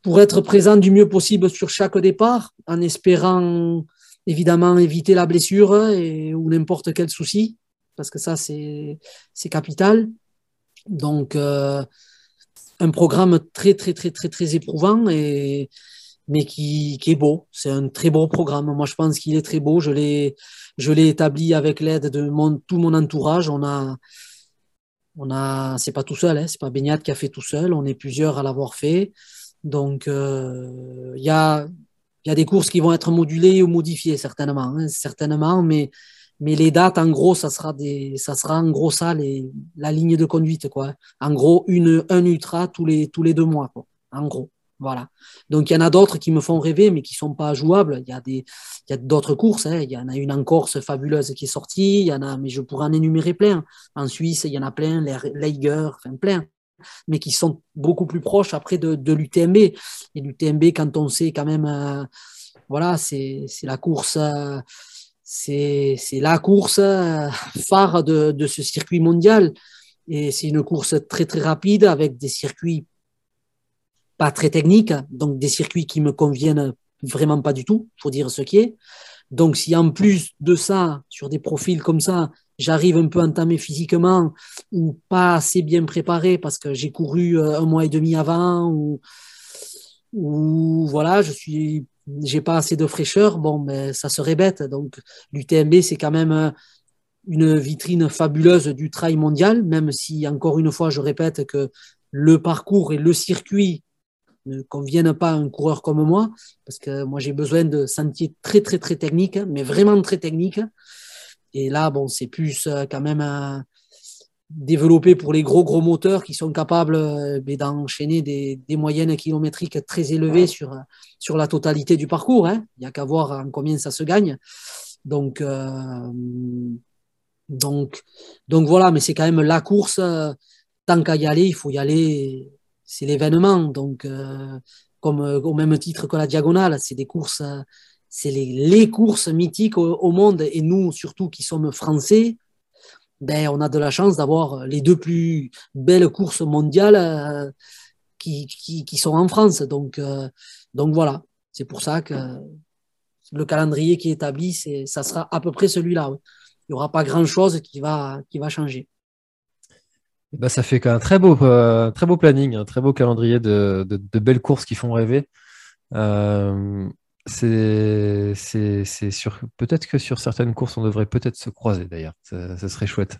pour être présent du mieux possible sur chaque départ, en espérant évidemment éviter la blessure et, ou n'importe quel souci, parce que ça c'est capital. Donc un programme très très très très très éprouvant et mais qui, qui est beau. C'est un très beau programme. Moi, je pense qu'il est très beau. Je l'ai, je l'ai établi avec l'aide de mon, tout mon entourage. On a, on a, c'est pas tout seul, hein, c'est pas Beignat qui a fait tout seul. On est plusieurs à l'avoir fait. Donc, euh, il y a, y a des courses qui vont être modulées ou modifiées certainement, hein, certainement, mais mais les dates, en gros, ça sera des, ça sera en gros ça la ligne de conduite quoi. En gros, une, un ultra tous les tous les deux mois quoi. En gros. Voilà. Donc il y en a d'autres qui me font rêver, mais qui sont pas jouables. Il y a des, il y a d'autres courses. Hein. Il y en a une en Corse fabuleuse qui est sortie. Il y en a, mais je pourrais en énumérer plein. En Suisse, il y en a plein, les Leiger, enfin plein, mais qui sont beaucoup plus proches après de, de l'UTMB. Et l'UTMB, quand on sait quand même, euh, voilà, c'est la course. Euh, c'est la course euh, phare de, de ce circuit mondial. Et c'est une course très très rapide avec des circuits pas très technique, donc des circuits qui me conviennent vraiment pas du tout, faut dire ce qui est. Donc si en plus de ça, sur des profils comme ça, j'arrive un peu entamé physiquement ou pas assez bien préparé parce que j'ai couru euh, un mois et demi avant ou, ou voilà, je suis j'ai pas assez de fraîcheur, bon mais ça serait bête. Donc l'UTMB c'est quand même euh, une vitrine fabuleuse du trail mondial, même si encore une fois je répète que le parcours et le circuit ne conviennent pas à un coureur comme moi, parce que moi j'ai besoin de sentiers très très très techniques, mais vraiment très techniques. Et là, bon, c'est plus euh, quand même euh, développé pour les gros gros moteurs qui sont capables euh, d'enchaîner des, des, moyennes kilométriques très élevées sur, sur la totalité du parcours. Hein. Il n'y a qu'à voir en combien ça se gagne. Donc, donc, donc voilà, mais c'est quand même la course. tant qu'à y aller, il faut y aller c'est l'événement. Donc, euh, comme euh, au même titre que la diagonale, c'est des courses, euh, c'est les, courses mythiques au, monde. Et nous, surtout qui sommes français, ben, on a de la chance d'avoir les deux plus belles courses mondiales qui, qui, sont en France. Donc, donc voilà, c'est pour ça que le calendrier qui est établi, ça sera à peu près celui-là. Il n'y aura pas grand-chose qui va, qui va changer. Bah, ça fait un très beau, euh, très beau planning, un très beau calendrier de, de, belles courses qui font rêver. Euh, c'est, sur, peut-être que sur certaines courses, on devrait peut-être se croiser d'ailleurs. Ça, serait chouette.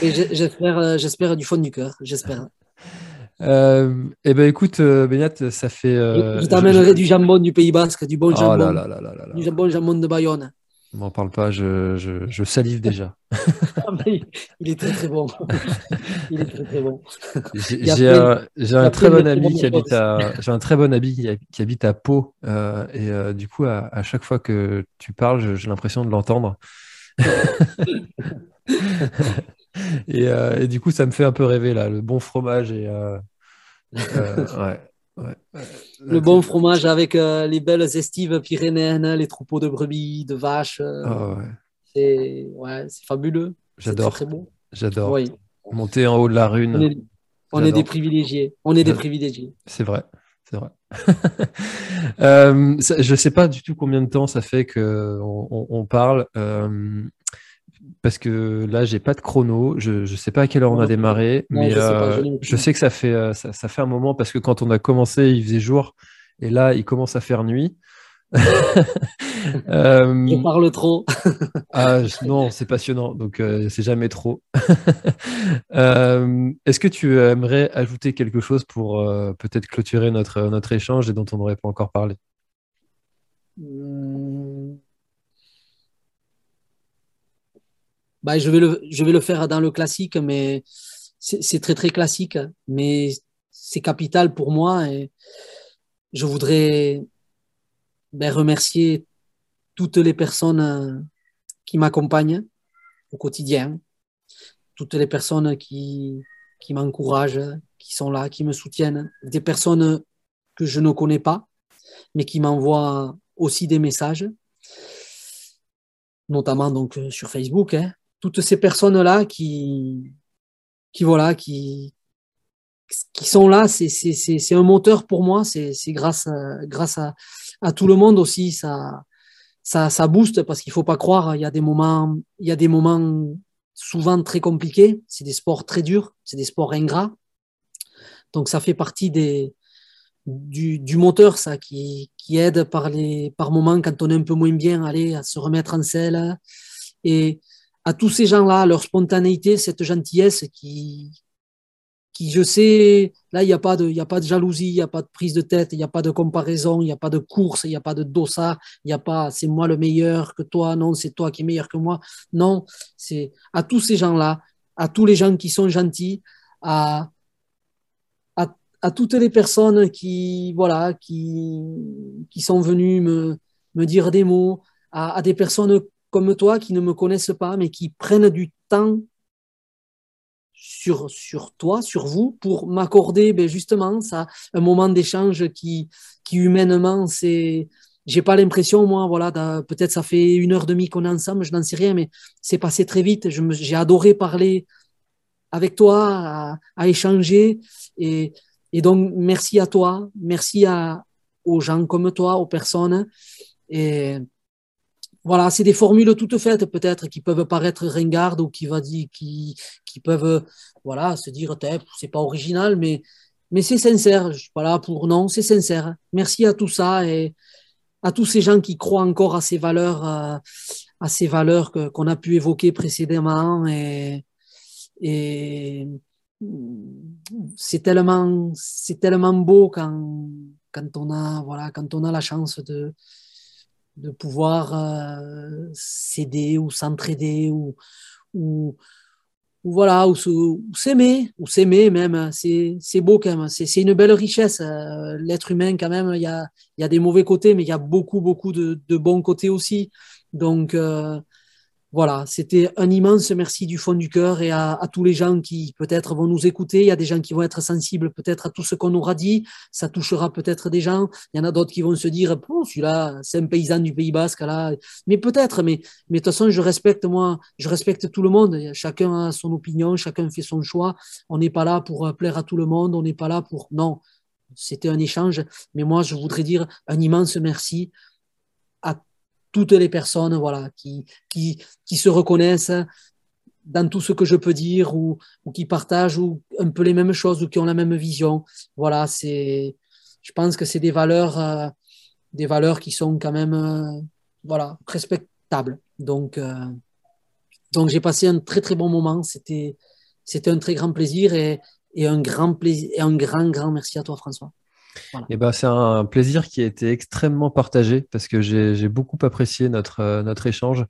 j'espère, euh, j'espère du fond du cœur. J'espère. Euh, eh ben écoute, Benyat, ça fait. je t'amènerai du jambon du Pays Basque, du bon oh jambon. du jambon, jambon de Bayonne. Ne m'en parle pas, je, je, je salive déjà. Ah, il est très très bon. Il est très très bon. J'ai un, un, très bon ami qui habite à, j'ai un très bon ami qui, habite à Pau euh, et euh, du coup à, à, chaque fois que tu parles, j'ai l'impression de l'entendre. et, euh, et, du coup, ça me fait un peu rêver là, le bon fromage et ouais. Le bon fromage avec les belles estives pyrénéennes, les troupeaux de brebis, de vaches. Ah c'est ouais, fabuleux. J'adore. Très, bon. J'adore. Monter en haut de la rune. On est, des privilégiés. On est des privilégiés. C'est vrai. C'est vrai. euh, je ne sais pas du tout combien de temps ça fait qu'on on, parle. Parce que là, j'ai pas de chrono. Je ne sais pas à quelle heure on a démarré, mais je, sais, euh, je sais que ça fait, euh, ça, ça, fait un moment parce que quand on a commencé, il faisait jour et là, il commence à faire nuit. Euh, je parle trop. ah, non, c'est passionnant, donc euh, c'est jamais trop. Est-ce que tu aimerais ajouter quelque chose pour peut-être clôturer notre, notre échange et dont on n'aurait pas encore parlé? Bah, je, vais le, je vais le faire dans le classique, mais c'est très très classique, mais c'est capital pour moi et je voudrais ben, remercier toutes les personnes euh, qui m'accompagnent au quotidien, toutes les personnes qui, qui m'encouragent, qui sont là, qui me soutiennent, des personnes que je ne connais pas, mais qui m'envoient aussi des messages, notamment donc sur Facebook. Hein. Toutes ces personnes-là qui, qui, voilà, qui, qui sont là, c'est un moteur pour moi. C'est grâce, grâce à, à tout le monde aussi, ça, ça, ça booste parce qu'il faut pas croire, il y a des moments, il y a des moments souvent très compliqués. C'est des sports très durs, c'est des sports ingrats. Donc ça fait partie des, du, du moteur, ça, qui, qui aide par, les, par moments quand on est un peu moins bien, aller à se remettre en selle. Et à tous ces gens-là, leur spontanéité, cette gentillesse qui, qui, je sais, là, il n'y a, pas de, y a pas de jalousie, il n'y a pas de prise de tête, il n'y a pas de comparaison, il n'y a pas de course, il n'y a pas de dossard, il n'y a pas c'est moi le meilleur que toi, non, c'est toi qui es meilleur que moi. Non, c'est à tous ces gens-là, à tous les gens qui sont gentils, à, à, toutes les personnes qui, voilà, qui, qui sont venues me, me dire des mots, à des personnes comme toi qui ne me connaissent pas, mais qui prennent du temps sur, sur toi, sur vous, pour m'accorder ben justement ça, un moment d'échange qui, qui humainement, c'est. J'ai pas l'impression, moi, voilà, peut-être ça fait une heure et demie qu'on est ensemble, je n'en sais rien, mais c'est passé très vite. J'ai adoré parler avec toi, à, à échanger. Et, et, donc, merci à toi, merci à, aux gens comme toi, aux personnes. Et, voilà, c'est des formules toutes faites peut-être qui peuvent paraître ringardes ou qui, va dire, qui, qui peuvent voilà, se dire c'est pas original, mais, mais c'est sincère. Je pour non, c'est sincère. Merci à tout ça et à tous ces gens qui croient encore à ces valeurs, à ces valeurs qu'on a pu évoquer précédemment et, et c'est tellement, c'est tellement beau quand, quand on a, voilà, quand on a la chance de, de pouvoir euh, s'aider ou s'entraider ou, ou, voilà, ou, s'aimer, ou s'aimer même. Hein. C'est beau quand même. C'est une belle richesse. Euh, l'être humain, quand même, il y a, y a, des mauvais côtés, mais il y a beaucoup, beaucoup de, de bons côtés aussi. Donc, euh, voilà, c'était un immense merci du fond du cœur et à, tous les gens qui peut-être vont nous écouter. Il y a des gens qui vont être sensibles peut-être à tout ce qu'on aura dit. Ça touchera peut-être des gens. Il y en a d'autres qui vont se dire, bon, celui-là, c'est un paysan du Pays Basque, là. Mais peut-être, mais, mais de toute façon, je respecte, moi, je respecte tout le monde. Chacun a son opinion, chacun fait son choix. On n'est pas là pour plaire à tout le monde. On n'est pas là pour, non. C'était un échange. Mais moi, je voudrais dire un immense merci toutes les personnes voilà, qui, qui, qui se reconnaissent dans tout ce que je peux dire ou, ou, qui partagent ou un peu les mêmes choses ou qui ont la même vision. Voilà, c'est, je pense que c'est des valeurs, euh, des valeurs qui sont quand même, euh, voilà, respectables. Donc, euh, donc j'ai passé un très très bon moment. C'était, c'était un très grand plaisir et, et un grand plaisir et un grand grand merci à toi François. Eh ben, c'est un plaisir qui a été extrêmement partagé parce que j'ai beaucoup apprécié notre, euh, notre échange.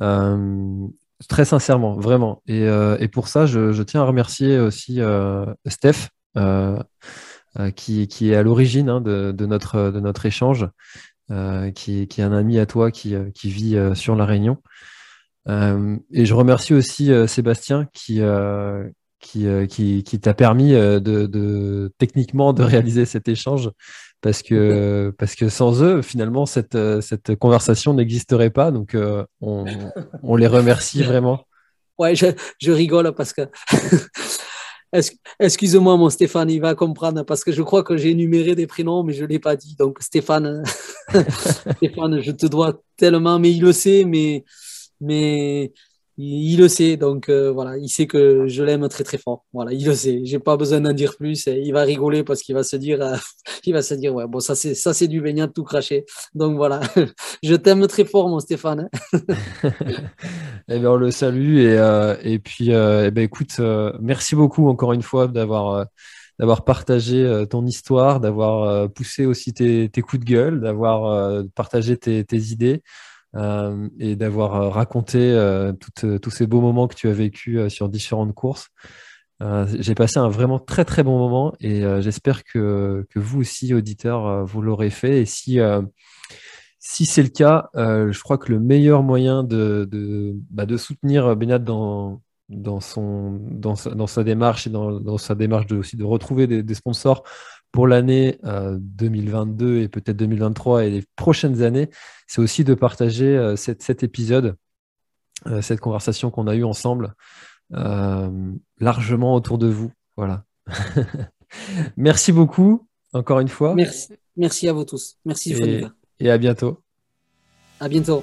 Euh, très sincèrement, vraiment. Et, euh, et pour ça, je, je, tiens à remercier aussi Steph, qui, qui, est à l'origine hein, de, de, notre, de notre échange, qui, qui, est un ami à toi qui, qui vit sur La Réunion. et je remercie aussi Sébastien qui, qui, qui, qui t'a permis de, de, techniquement de réaliser cet échange parce que, parce que sans eux, finalement, cette, cette conversation n'existerait pas. Donc, on, on, les remercie vraiment. Ouais, je, je rigole parce que Excuse-moi, mon Stéphane, il va comprendre parce que je crois que j'ai énuméré des prénoms, mais je ne l'ai pas dit. Donc, Stéphane, Stéphane, je te dois tellement, mais il le sait, mais, mais il, le sait. Donc, euh, voilà, il sait que je l'aime très, très fort. Voilà, il le sait. J'ai pas besoin d'en dire plus. il va rigoler parce qu'il va se dire, euh, il va se dire, ouais, bon, ça, c'est, ça, c'est du baignade tout craché. Donc, voilà, je t'aime très fort, mon Stéphane. Eh bien, on le salue et, euh, et puis, euh, eh ben, écoute, euh, merci beaucoup encore une fois d'avoir d'avoir partagé ton histoire, d'avoir poussé aussi tes, tes, coups de gueule, d'avoir partagé tes, tes idées et d'avoir raconté tous ces beaux moments que tu as vécu sur différentes courses. J'ai passé un vraiment très très bon moment et j'espère que, que, vous aussi, auditeurs, vous l'aurez fait. Et si si c'est le cas, euh, je crois que le meilleur moyen de, de, bah, soutenir Benat dans, dans, son, dans, sa, dans sa démarche et dans, dans sa démarche de, aussi de retrouver des sponsors pour l'année 2022 euh, et peut-être 2023 et les prochaines années, c'est aussi de partager euh, cet, épisode, cette conversation qu'on a eue ensemble, largement autour de vous. Voilà. Merci beaucoup, encore une fois. Merci, Merci à vous tous. Merci, et et à bientôt. À bientôt.